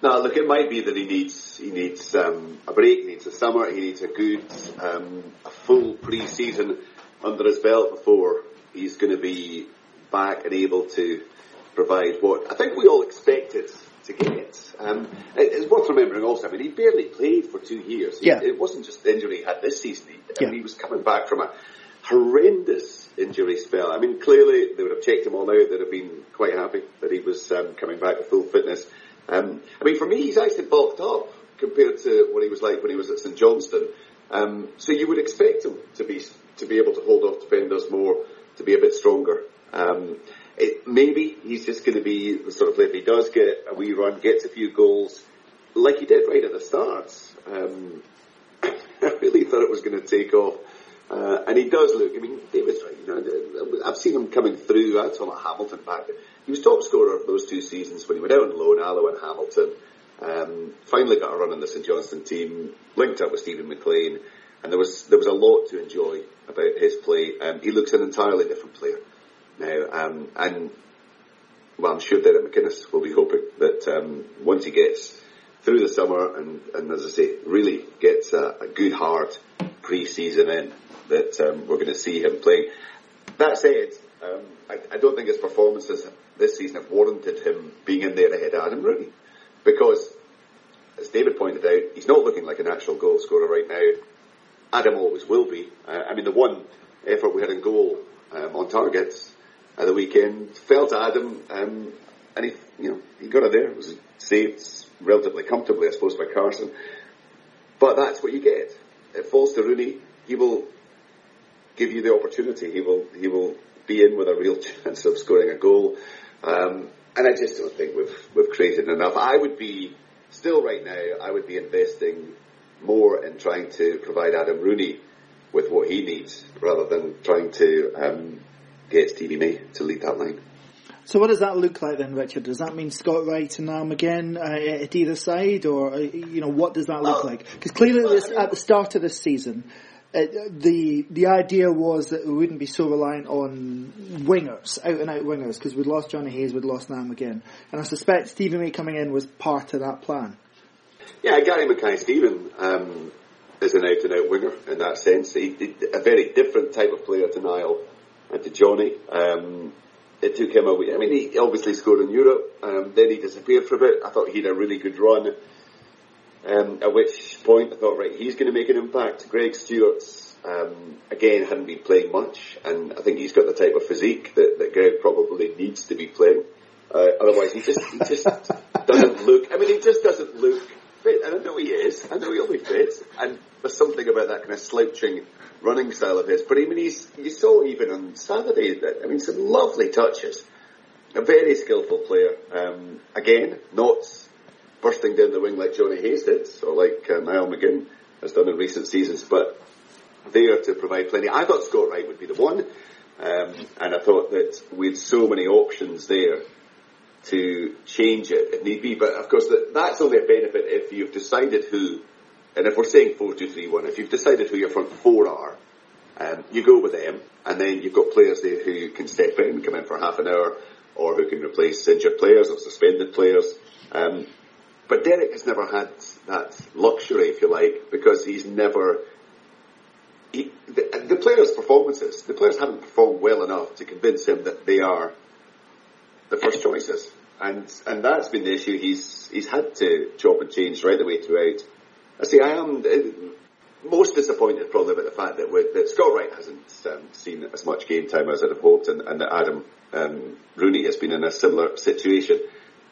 No, look, it might be that he needs he needs um, a break, he needs a summer, he needs a good um, a full pre-season under his belt before he's going to be back and able to provide what I think we all expected to get. Um, it's worth remembering also. I mean, he barely played for two years. Yeah. it wasn't just the injury he had this season. He, yeah. I mean, he was coming back from a horrendous injury spell. I mean, clearly they would have checked him all out. They'd have been quite happy that he was um, coming back to full fitness. Um, I mean, for me, he's actually bulked up compared to what he was like when he was at St Johnstone. Um, so you would expect him to be to be able to hold off defenders more, to be a bit stronger. Um, it, maybe he's just going to be the sort of player. If he does get a wee run, gets a few goals, like he did right at the start. Um, I really thought it was going to take off. Uh, and he does look, I mean, David's right, you know, I've seen him coming through, I saw Hamilton back. He was top scorer of those two seasons when he went out on loan, Alloa and Hamilton. Um, finally got a run in the St Johnstone team, linked up with Stephen McLean, and there was, there was a lot to enjoy about his play. Um, he looks an entirely different player now, um, and well, I'm sure Derek McInnes will be hoping that um, once he gets through the summer and, and as I say, really gets a, a good hard pre-season in, that um, we're going to see him playing. That said, um, I, I, don't think his performances this season have warranted him being in there ahead of Adam Rooney. Because, as David pointed out, he's not looking like a natural goal scorer right now. Adam always will be. Uh, I mean, the one effort we had in goal um, on targets at the weekend fell to Adam, um, and he, you know, he got it there. It was saved relatively comfortably, I suppose, by Carson. But that's what you get. It falls to Rooney. He will give you the opportunity. He will he will be in with a real chance of scoring a goal. Um, and I just don't think we've we've created enough. I would be still right now. I would be investing more in trying to provide Adam Rooney with what he needs rather than trying to um, get Stevie May to lead that line. So what does that look like then, Richard? Does that mean Scott Wright and Niall McGinn uh, at either side, or uh, you know what does that look like? Because clearly, this, at the start of this season, uh, the the idea was that we wouldn't be so reliant on wingers, out and out wingers, because we'd lost Johnny Hayes, we'd lost Niall McGinn, and I suspect Stevie May coming in was part of that plan. Yeah, Gary Mackay-Steven um, is an out-and-out winger in that sense. He, he, a very different type of player to Niall and to Johnny. Um, it took him a week. I mean, he obviously scored in Europe. Um, then he disappeared for a bit. I thought he had a really good run. Um, at which point I thought, right, he's going to make an impact. Greg Stewart's um, again hadn't been playing much, and I think he's got the type of physique that, that Greg probably needs to be playing. Uh, otherwise, he just he just doesn't look. I mean, he just doesn't look fit, and I know he is. I know he'll be fit, and there's something about that kind of slouching running style of his. But I mean, he's you saw even on Saturday that I mean, some lovely touches. A very skillful player. Um, again, not bursting down the wing like Johnny Hayes did, or like uh, Niall McGinn has done in recent seasons, but there to provide plenty. I thought Scott Wright would be the one, um, and I thought that we had so many options there to change it if need be. But of course, that, that's only a benefit if you've decided who, and if we're saying 4 2 3 1, if you've decided who your front four are, um, you go with them, and then you've got players there who can step in, come in for half an hour, or who can replace injured players or suspended players. Um, but Derek has never had that luxury, if you like, because he's never. He, the, the players' performances, the players haven't performed well enough to convince him that they are the first choices, and and that's been the issue. He's he's had to chop and change right the way throughout. I see. I am uh, most disappointed probably about the fact that that Scott Wright hasn't um, seen as much game time as I'd have hoped, and, and that Adam um, Rooney has been in a similar situation.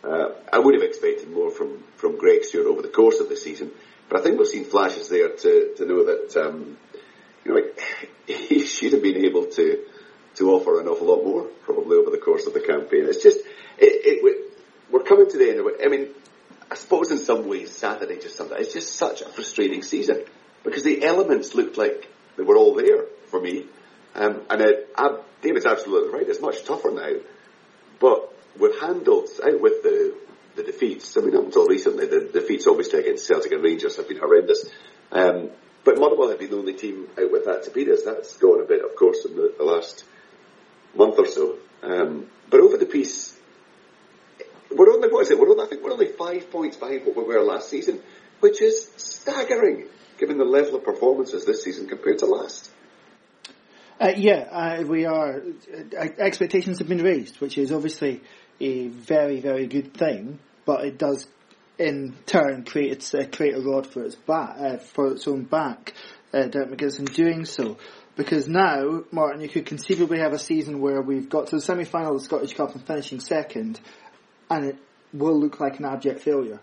Uh, I would have expected more from, from Greg Stewart over the course of the season, but I think we've seen flashes there to, to know that um, you know he should have been able to to offer an awful lot more probably over the course of the campaign. It's just it, it, we're coming to the end of it. I mean, I suppose in some ways Saturday just something. It's just such a frustrating season because the elements looked like they were all there for me. Um, and it, uh, David's absolutely right. It's much tougher now, but we've handled out with the the defeats. I mean, up until recently, the defeats obviously against Celtic and Rangers have been horrendous. Um, but Motherwell have been the only team out with that to beat us. That's gone a bit, of course, in the, the last month or so. Um, but over the piece, we're only what is it? We're only, I think we're only five points behind what we were last season, which is staggering given the level of performances this season compared to last. Uh, yeah, uh, we are. Uh, expectations have been raised, which is obviously a very, very good thing, but it does, in turn, create uh, create a rod for its back, uh, for its own back. Uh, Derek McInnes in doing so, because now, Martin, you could conceivably have a season where we've got to the semi-final of the Scottish Cup and finishing second, and it will look like an abject failure.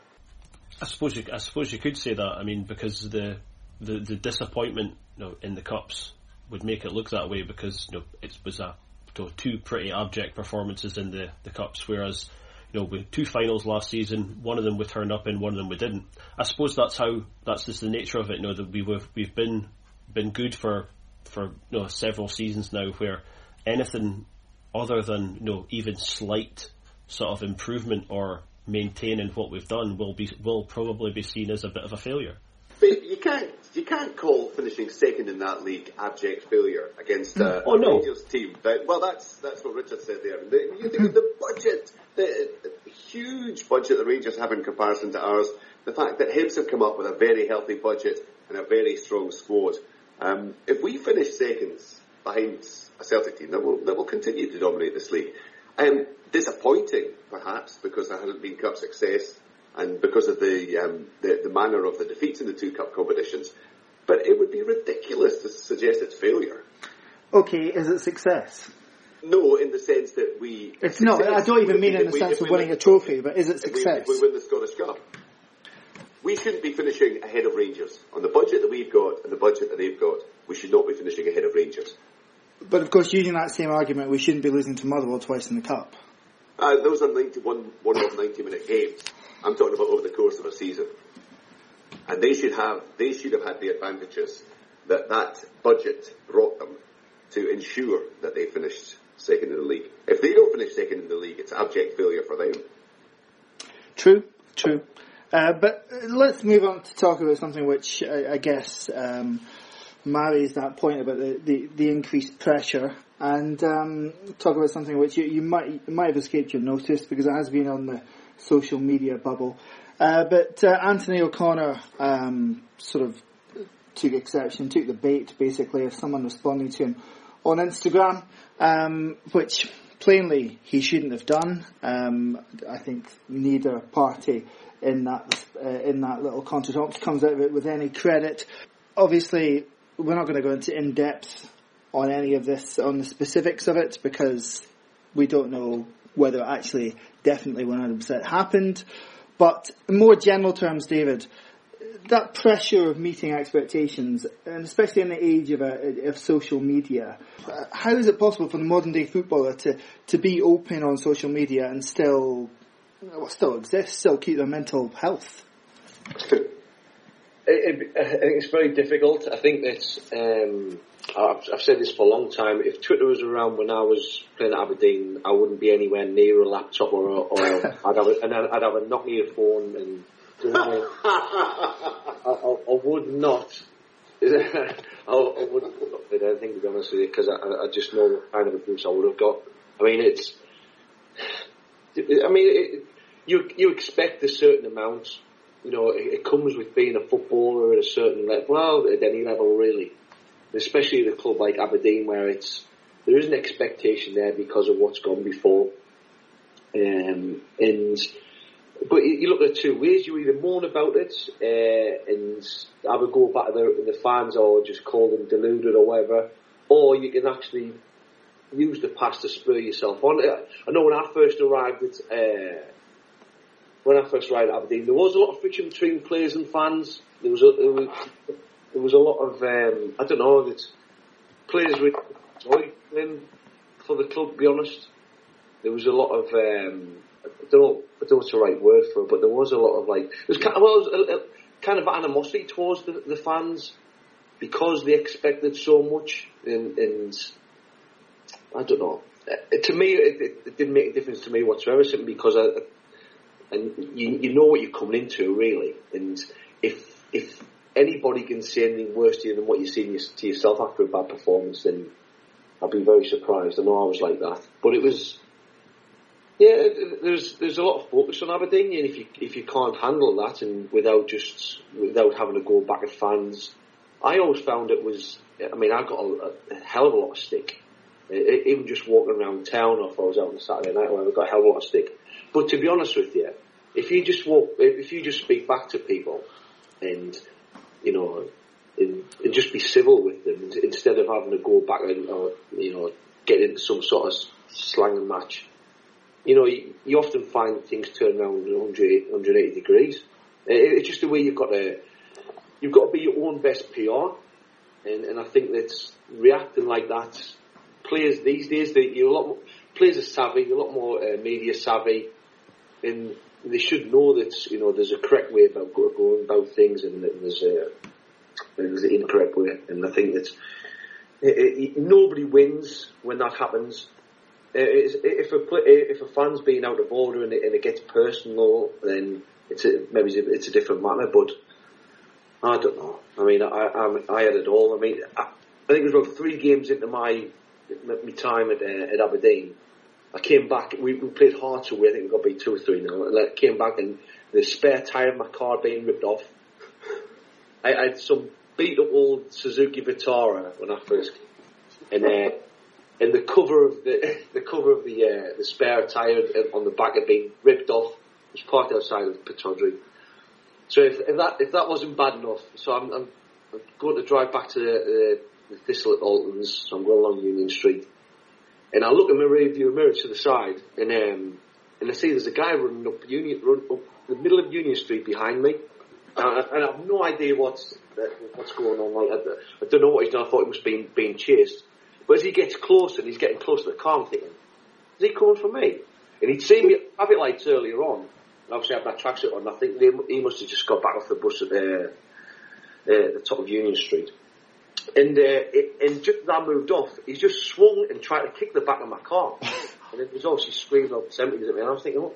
I suppose you, I suppose you could say that. I mean, because the the, the disappointment you know, in the cups would make it look that way because you know it was a you know, two pretty abject performances in the, the cups, whereas you know with two finals last season, one of them we turned up in, one of them we didn't. I suppose that's how that's just the nature of it. You know that we've we've been been good for for you know several seasons now, where anything other than you know even slight sort of improvement or maintaining what we've done will be will probably be seen as a bit of a failure. But you can't you can't call finishing second in that league abject failure against uh, oh, no. Rangers team. But, well, that's that's what Richard said there. The, the, the budget, the, the huge budget the Rangers have in comparison to ours. The fact that Hibs have come up with a very healthy budget and a very strong squad. Um, if we finish seconds behind a Celtic team, that will that will continue to dominate this league. Um, disappointing, perhaps, because there hasn't been cup success and because of the, um, the, the manner of the defeats in the two cup competitions. But it would be ridiculous to suggest it's failure. Okay, is it success? No, in the sense that we. It's not. I don't even mean in the we, sense of winning win, a trophy, but is it success? If we, if we win the Scottish Cup, we shouldn't be finishing ahead of Rangers on the budget that we've got and the budget that they've got. We should not be finishing ahead of Rangers. But of course, using that same argument, we shouldn't be losing to Motherwell twice in the cup. Uh, those are 91, one of 90 minute games. I'm talking about over the course of a season. And they should have, they should have had the advantages that that budget brought them to ensure that they finished second in the league. If they don't finish second in the league, it's abject failure for them. True, true. Uh, but let's move on to talk about something which I, I guess um, marries that point about the, the, the increased pressure and um, talk about something which you, you might might have escaped your notice because it has been on the social media bubble. Uh, but uh, Anthony O'Connor um, sort of took exception, took the bait basically of someone responding to him on Instagram, um, which plainly he shouldn't have done. Um, I think neither party in that uh, in that little contretemps comes out of it with any credit. Obviously, we're not going to go into in depth on any of this on the specifics of it because we don't know whether it actually definitely 100% happened. But in more general terms, David, that pressure of meeting expectations, and especially in the age of, a, of social media, how is it possible for the modern day footballer to, to be open on social media and still, well, still exist, still keep their mental health? It, it, I think it's very difficult. I think that um, I've, I've, said this for a long time. If Twitter was around when I was playing at Aberdeen, I wouldn't be anywhere near a laptop or, a, or I'd have a, and I'd have a Nokia phone and. I, I, I, would not. I, I would not put up with anything to be honest with you because I, I just know what kind of abuse I would have got. I mean, it's. I mean, it, you you expect a certain amount. You know, it, it comes with being a footballer at a certain level. Well, at any level, really especially at a club like Aberdeen where it's there is an expectation there because of what's gone before. Um, and but you look at it two ways. You either mourn about it uh, and have a go back at the, the fans, or just call them deluded or whatever, or you can actually use the past to spur yourself on. I know when I first arrived at uh, when I first arrived at Aberdeen, there was a lot of friction between players and fans. There was a, there was, there was a lot of um, I don't know players with joy playing for the club. To be honest, there was a lot of um, I don't know I don't know what's the right word for it, but there was a lot of like there was kind of, well, a, a, kind of animosity towards the, the, fans because they expected so much and, and I don't know. Uh, to me, it, it, it, didn't make a difference to me whatsoever, simply because I, and you, you know what you're coming into really, and if if anybody can say anything worse to you than what you see to yourself after a bad performance, then I'd be very surprised. I know I was like that, but it was. Yeah, there's there's a lot of focus on Aberdeen, and if you if you can't handle that, and without just without having to go back at fans, I always found it was. I mean, I got a, a hell of a lot of stick, even just walking around town, or if I was out on a Saturday night, I got a hell of a lot of stick. But to be honest with you, if you just walk, if you just speak back to people, and you know, and, and just be civil with them instead of having to go back and, or, you know, get into some sort of slang and match. You know, you, you often find things turn around 180, 180 degrees. It, it's just the way you've got to, you've got to be your own best PR. And, and I think that's reacting like that. Players these days, they, you're a lot more, players are savvy, a lot more uh, media savvy, and they should know that you know there's a correct way about going about things, and there's a there's an incorrect way. And I think that it, it, nobody wins when that happens. if a if a fan's being out of order and it, and gets personal, then it's a, maybe it's a different matter. But I don't know. I mean, I I, I had it all. I mean, I, I think it was about three games into my my time at uh, at Aberdeen I came back. We, we played hard away. I think we got beat two or three now. And I came back and the spare tire of my car being ripped off. I, I had some beat up old Suzuki Vitara when I first, and uh, and the cover of the the cover of the uh, the spare tire on the back had been ripped off. It was parked outside of Pittodrie. So if, if, that if that wasn't bad enough, so I'm, I'm, I'm going to drive back to the, the, the Thistle at Altens. So I'm going along Union Street and I look in my rearview mirror to the side, and um, and I see there's a guy running up Union, run up the middle of Union Street behind me, and I, have no idea what's uh, what's going on. Like I, don't know what he's done. I thought he was being being chased, but as he gets closer, and he's getting closer to the car, I'm thinking, is he coming for me? And he'd seen me at traffic lights earlier on, and obviously I had my tracksuit on. I think he must have just got back off the bus at the, uh, the top of Union Street. And, uh, it, and just as I moved off, he just swung and tried to kick the back of my car. and it was obviously screaming up seventies at me. And I was thinking, what,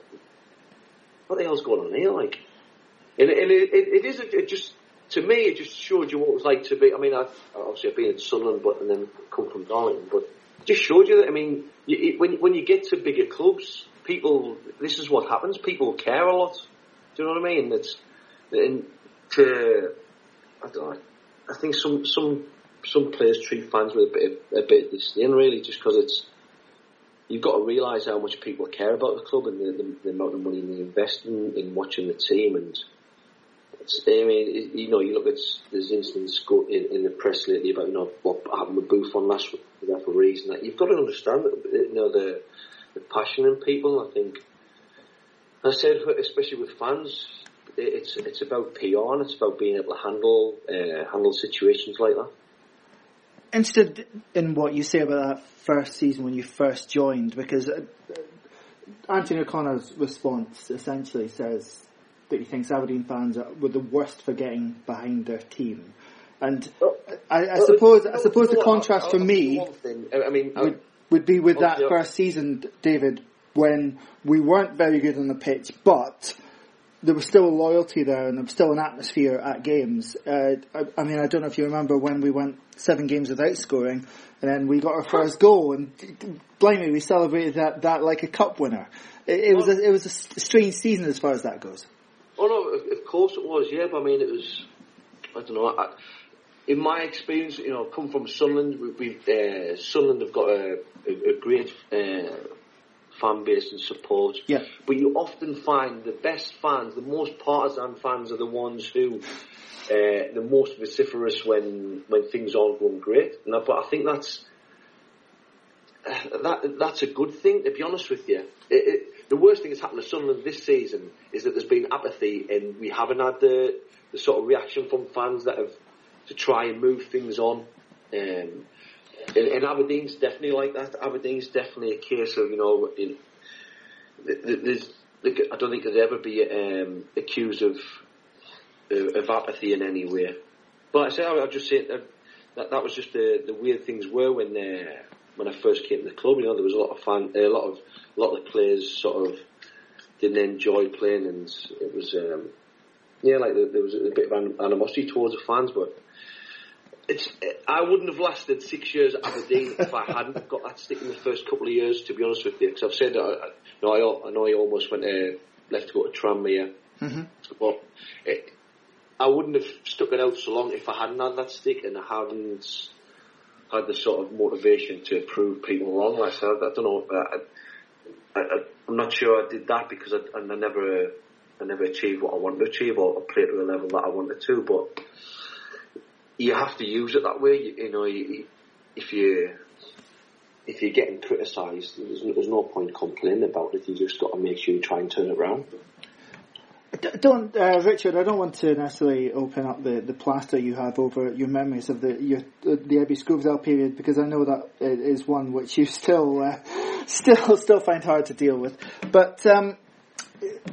what the hell's going on here? Like, and, and it, it, it is, it just, to me, it just showed you what it was like to be, I mean, I, obviously I've been in Sunderland, but, and then come from Darlington, but it just showed you that, I mean, you, it, when, when you get to bigger clubs, people, this is what happens, people care a lot. Do you know what I mean? It's and to I don't know. I think some some some players treat fans with a bit of, a bit of disdain, really, just because it's you've got to realise how much people care about the club and the, the, the amount of money they invest in, in watching the team. And I mean, you know, you look at there's instances in, in the press lately about you know what happened with Buffon last referees, and that you've got to understand that you know the the passion in people. I think I said, especially with fans, it's it's about PR and it's about being able to handle uh, handle situations like that. Interested in what you say about that first season when you first joined, because uh, Anthony O'Connor's response essentially says that he thinks Aberdeen fans are, were the worst for getting behind their team. And I, I suppose I suppose the contrast for me I mean, would, would be with that first season, David, when we weren't very good on the pitch, but there was still a loyalty there and there was still an atmosphere at games. Uh, I, I, mean, I don't know if you remember when we went seven games without scoring and then we got our first goal and blimey, we celebrated that, that like a cup winner. It, it was a, it was a strange season as far as that goes. Oh no, of course it was, yeah, but I mean it was, I don't know, I, in my experience, you know, I come from Sunderland, we, we uh, Sunderland have got a, a, a great uh, fan base and support. Yeah. But you often find the best fans, the most partisan fans, are the ones who uh, the most vociferous when when things aren't going great. I, but I think that's that that's a good thing. To be honest with you, it, it, the worst thing that's happened to Sunderland this season is that there's been apathy, and we haven't had the the sort of reaction from fans that have to try and move things on. Um, and, and Aberdeen's definitely like that. Aberdeen's definitely a case of you know, in, there's I don't think there'd ever be um, accused of of apathy in any way. But I say I'll just say that that, that was just the the weird things were when uh, when I first came to the club. You know, there was a lot of fan, a lot of a lot of players sort of didn't enjoy playing, and it was um, yeah, like there, there was a bit of animosity towards the fans, but it's, I wouldn't have lasted six years at Aberdeen if I hadn't got that stick in the first couple of years. To be honest with you, because I've said that I, you know, I, I know I almost went uh, left to go to Tranmere, mm-hmm. but it, I wouldn't have stuck it out so long if I hadn't had that stick and I hadn't had the sort of motivation to prove people wrong. I said, I don't know. I, I'm not sure I did that because I, I never, I never achieved what I wanted to achieve or played to the level that I wanted to, but you have to use it that way. You, you know, you, if you if you're getting criticised, there's, there's, no point complaining about it. You just got to make sure you try and turn it around. Don't, uh, Richard. I don't want to necessarily open up the, the plaster you have over your memories of the your, the Ebbe Skovdahl period because I know that is one which you still uh, still still find hard to deal with. But um,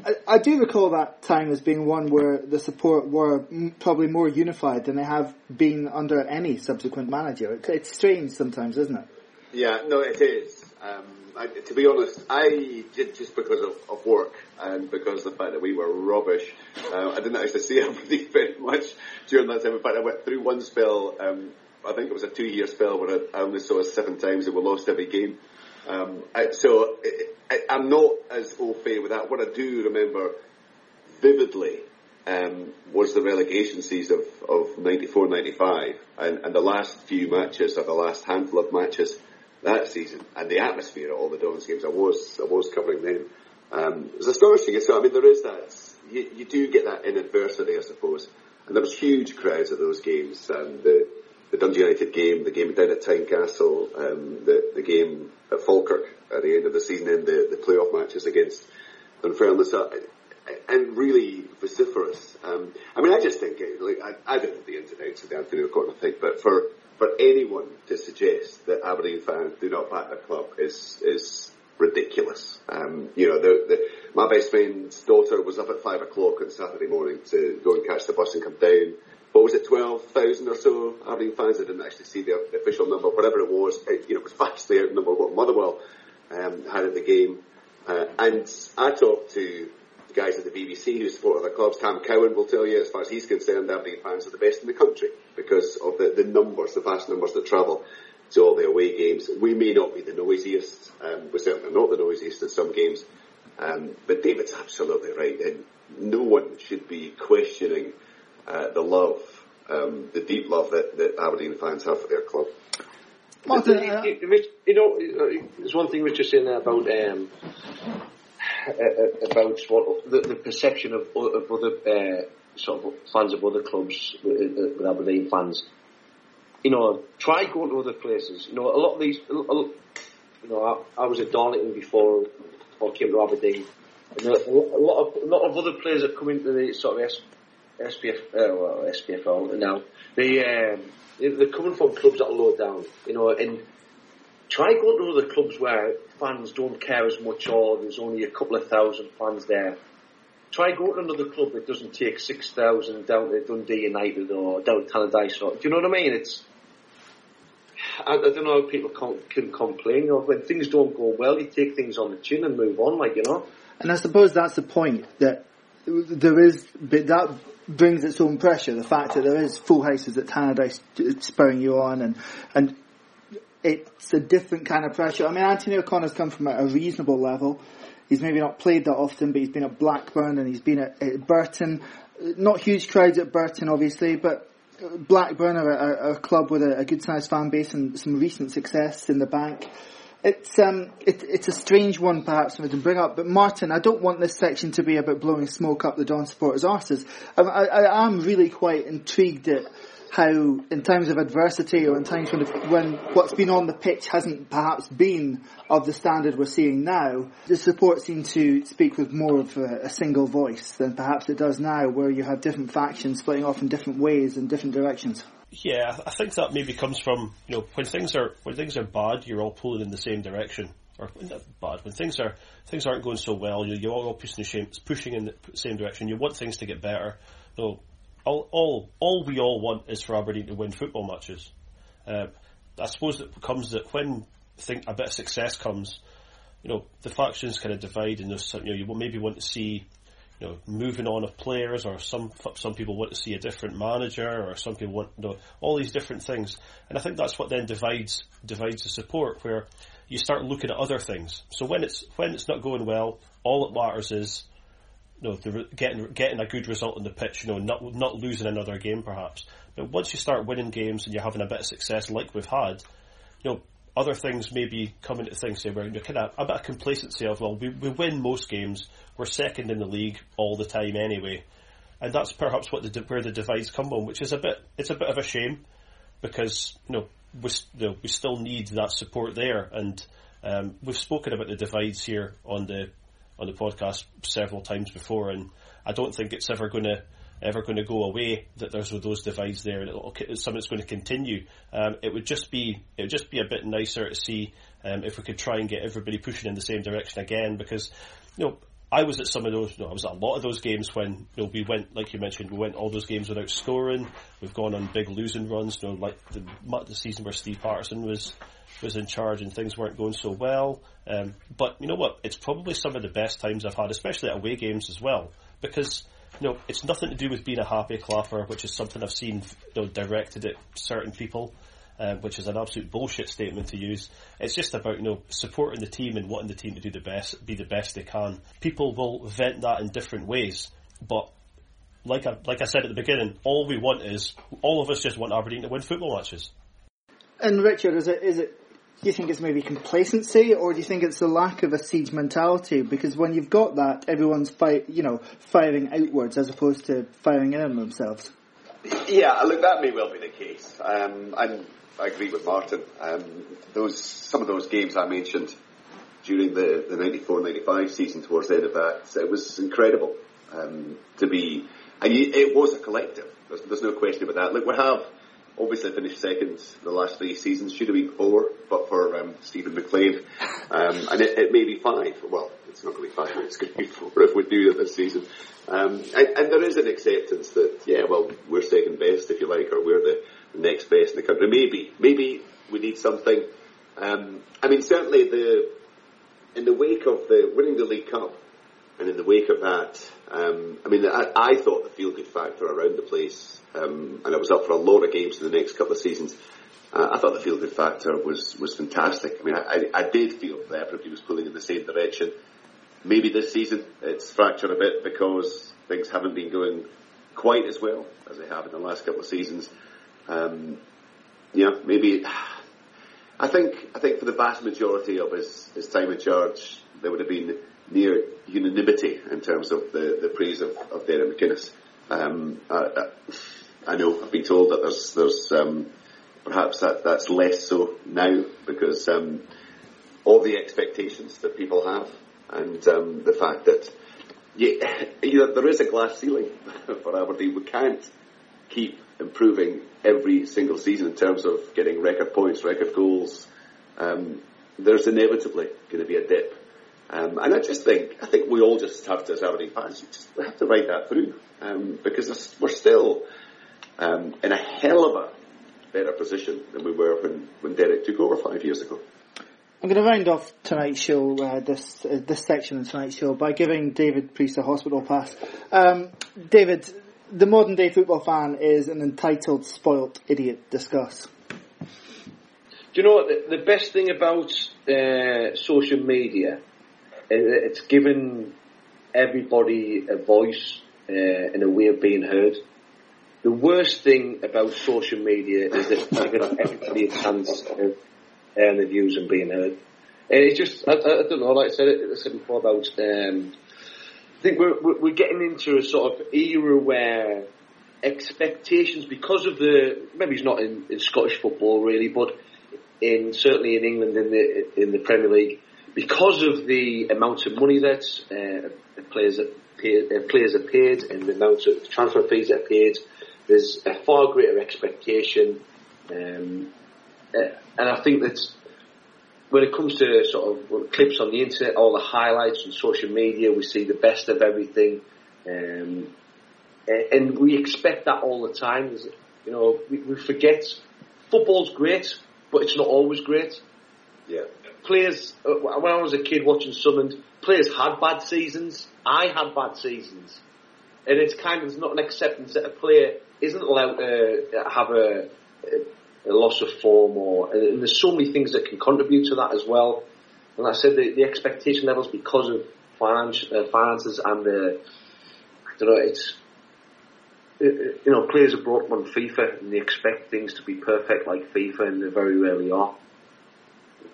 I, I, do recall that time as being one where the support were probably more unified than they have been under any subsequent manager. It, it's strange sometimes, isn't it? Yeah, no, it is. Um, I, to be honest, I did just because of, of, work and because of the fact that we were rubbish. Uh, I didn't actually see Aberdeen very much during that time. In fact, I went through one spell. Um, I think it was a two-year spell where I, I only saw us seven times and we lost every game. Um, I, so I, am not as au fait with that. What I do remember vividly um, was the relegation season of, of 94 95 and, and, the last few matches, or the last handful of matches that season, and the atmosphere at all the Dons games. I was, I was covering them. Um, it was astonishing. So, I mean, there is that, you, you do get that in adversity, I suppose. And there was huge crowds at those games, and the, the Dundee United game, the game down at Tynecastle, um, the, the game at Falkirk at the end of the season, and the, the playoff matches against Dunfermline, so, and really vociferous. Um, I mean, I just think, like, I, I don't know the ins and outs of the Anthony O'Connor thing, but for, for anyone to suggest that Aberdeen fans do not back their club is, is ridiculous. Um, you know, the, the, my best friend's daughter was up at five o'clock on Saturday morning to go and catch the bus and come down what was it, 12,000 or so Aberdeen fans. I didn't actually see the official number, whatever it was. It, you know, it was vastly outnumbered what Motherwell um, had in the game. Uh, and I talked to the guys at the BBC who support other clubs. Tam Cowan will tell you, as far as he's concerned, Aberdeen fans are the best in the country because of the, the numbers, the vast numbers that travel to all the away games. We may not be the noisiest, um, we're certainly not the noisiest at some games, Um, but David's absolutely right, and no one should be questioning uh, the love, um, the deep love that, that Aberdeen fans have for their club. Martin, you, uh, you, you know, there's one thing Rich was saying there about um, uh, uh, about what the, the perception of, of other uh, sort of fans of other clubs with, uh, with Aberdeen fans. You know, try going to other places. You know, a lot of these. A, a, you know, I, I was at Darlington before, or came to Aberdeen. And a, a lot of a lot of other players have come into the sort of S, SPF, uh, well, SPFL now. They um, they're coming from clubs that are low down. You know, and try going to other clubs where fans don't care as much or there's only a couple of thousand fans there. Try going to another club that doesn't take 6,000 down to Dundee United or down to Tannadice. Or, do you know what I mean? It's, I, I don't know how people can, can complain. Or when things don't go well, you take things on the chin and move on, like, you know. and I suppose that's the point that there is, that brings its own pressure. The fact that there is full houses at Tannadice spurring you on, and and it's a different kind of pressure. I mean, Anthony O'Connor's come from a, a reasonable level. He's maybe not played that often, but he's been at Blackburn and he's been at, at Burton. Not huge crowds at Burton, obviously, but Blackburn are a, a club with a, a good sized fan base and some recent success in the bank. It's um, it, it's a strange one perhaps for me to bring up, but Martin, I don't want this section to be about blowing smoke up the Don supporters' arses. I, I, I am really quite intrigued at how, in times of adversity or in times when, when what's been on the pitch hasn't perhaps been of the standard we're seeing now, the support seemed to speak with more of a, a single voice than perhaps it does now, where you have different factions splitting off in different ways and different directions. Yeah, I think that maybe comes from you know when things are when things are bad, you're all pulling in the same direction. Or not bad when things are things aren't going so well, you, you're all pushing the same pushing in the same direction. You want things to get better. You know, all all all we all want is for Aberdeen to win football matches. Uh, I suppose it comes that when think a bit of success comes, you know, the factions kind of divide, and there's some, you know you maybe want to see you know, moving on of players, or some some people want to see a different manager, or some people want you know, all these different things. And I think that's what then divides divides the support, where you start looking at other things. So when it's when it's not going well, all that matters is you know, the, getting getting a good result on the pitch. You know, not not losing another game perhaps. But once you start winning games and you're having a bit of success, like we've had, you know, other things maybe come into things say where you're kind of a bit of complacency of well we, we win most games we're second in the league all the time anyway and that's perhaps what the where the divides come on which is a bit it's a bit of a shame because you know we, you know, we still need that support there and um, we've spoken about the divides here on the on the podcast several times before and I don't think it's ever going to ever going to go away. That there's those divides there, and it's something that's going to continue. Um, it would just be it would just be a bit nicer to see um, if we could try and get everybody pushing in the same direction again. Because you know, I was at some of those. Know, I was at a lot of those games when you know we went, like you mentioned, we went all those games without scoring. We've gone on big losing runs. You know, like the, the season where Steve Paterson was was in charge and things weren't going so well. Um, but you know what? It's probably some of the best times I've had, especially at away games as well, because you know, it's nothing to do with being a happy clapper, which is something I've seen you know, directed at certain people, uh, which is an absolute bullshit statement to use. It's just about you know supporting the team and wanting the team to do the best, be the best they can. People will vent that in different ways, but like I like I said at the beginning, all we want is all of us just want Aberdeen to win football matches. And Richard, is it is it do you think it's maybe complacency, or do you think it's the lack of a siege mentality? Because when you've got that, everyone's fight, you know, firing outwards as opposed to firing in on themselves. Yeah, look, that may well be the case. Um, and I agree with Martin. Um, those some of those games I mentioned during the the 94-95 season, towards the end of that, it was incredible um, to be, and you, it was a collective. There's, there's no question about that. Look, we have obviously finished second the last three seasons. Should have been four, but for um, Stephen McLean. Um, and it, it, may be five. Well, it's not going to be five. It's going to be four if we do it this season. Um, and, and, there is an acceptance that, yeah, well, we're second best, if you like, or we're the next best in the country. Maybe, maybe we need something. Um, I mean, certainly the in the wake of the winning the League Cup, and in the wake of that, um, I mean, I, I thought the feel good factor around the place um, and I was up for a lot of games in the next couple of seasons. Uh, I thought the feel good factor was, was fantastic. I mean, I, I, I did feel that everybody was pulling in the same direction. maybe this season it's fractured a bit because things haven't been going quite as well as they have in the last couple of seasons. Um, yeah, maybe. I think I think for the vast majority of his, his time in charge, there would have been near unanimity in terms of the, the praise of, of Derek McInnes. Um, I, I, know I've been told that there's there's um, perhaps that that's less so now because um, all the expectations that people have and um, the fact that yeah, you know, there is a glass ceiling for Aberdeen. We can't keep improving every single season in terms of getting record points, record goals. Um, there's inevitably going to be a dip. Um, and I just think, I think we all just have to, as Aberdeen fans, just, we have to write that through. Um, because we're still um, in a hell of a better position than we were when, when Derek took over five years ago. I'm going to round off tonight's show, uh, this uh, this section of tonight's show, by giving David Preece a hospital pass. Um, David, the modern day football fan is an entitled, spoilt idiot. Discuss. Do you know what? The, the best thing about uh, social media it's given everybody a voice uh, and a way of being heard. The worst thing about social media is that it's given everybody a chance of their views and being heard. it's just, I, I, don't know, like I said, I said before about, um, think we're, we're getting into a sort of era where expectations, because of the, maybe it's not in, in Scottish football really, but in, certainly in England in the, in the Premier League, because of the amount of money that uh, players pay, uh, players are paid and the amount of transfer fees that are paid, there's a far greater expectation. Um, uh, and I think that when it comes to sort of clips on the internet, all the highlights on social media, we see the best of everything, um, and we expect that all the time. You know, we, forget football's great, but it's not always great. Yeah. Players, uh, when I was a kid watching Sunderland, players had bad seasons. I had bad seasons. And it's kind of, it's not an acceptance that a player isn't allowed to have a, a loss of form, or and there's so many things that can contribute to that as well. And like I said, the, the expectation levels because of finance, uh, finances and the, I don't know, it's you know, players are brought up on FIFA and they expect things to be perfect like FIFA, and they very rarely are.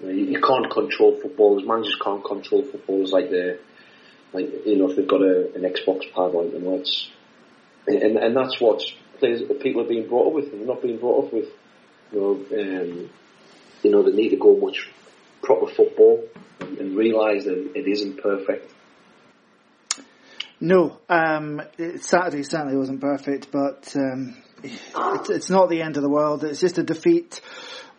You, you, can't control footballers. Managers can't control footballers like they, like you know, if they've got a, an Xbox pad, know, it's and and that's what players, people are being brought up with. They're not being brought up with you know, um, you know, they need to go much proper football and, realise that it isn't perfect. No, um, Saturday certainly wasn't perfect, but um, it's, it's not the end of the world. It's just a defeat.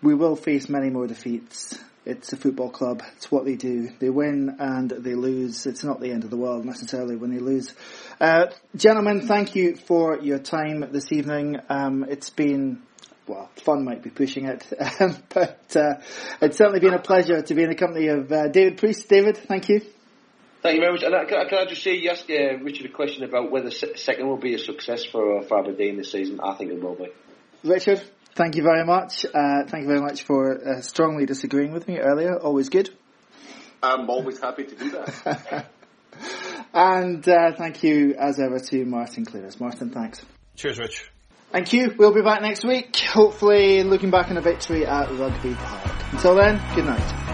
We will face many more defeats. It's a football club. It's what they do. They win and they lose. It's not the end of the world necessarily when they lose. Uh, gentlemen, thank you for your time this evening. Um, it's been well, fun might be pushing it, um, but uh, it's certainly been a pleasure to be in the company of uh, David Preece. David, thank you. Thank you very much. And uh, can, I, can I just say, you asked uh, Richard a question about whether second will be a success for, for Aberdeen this season. I think it will be. Richard, thank you very much. Uh, thank you very much for uh, strongly disagreeing with me earlier. Always good. I'm always happy to do that. and thank you, as ever, to Martin Clearance. Martin, thanks. Cheers, Rich. Thank you. We'll be back next week, hopefully looking back on a victory at Rugby Park. Until then, good night.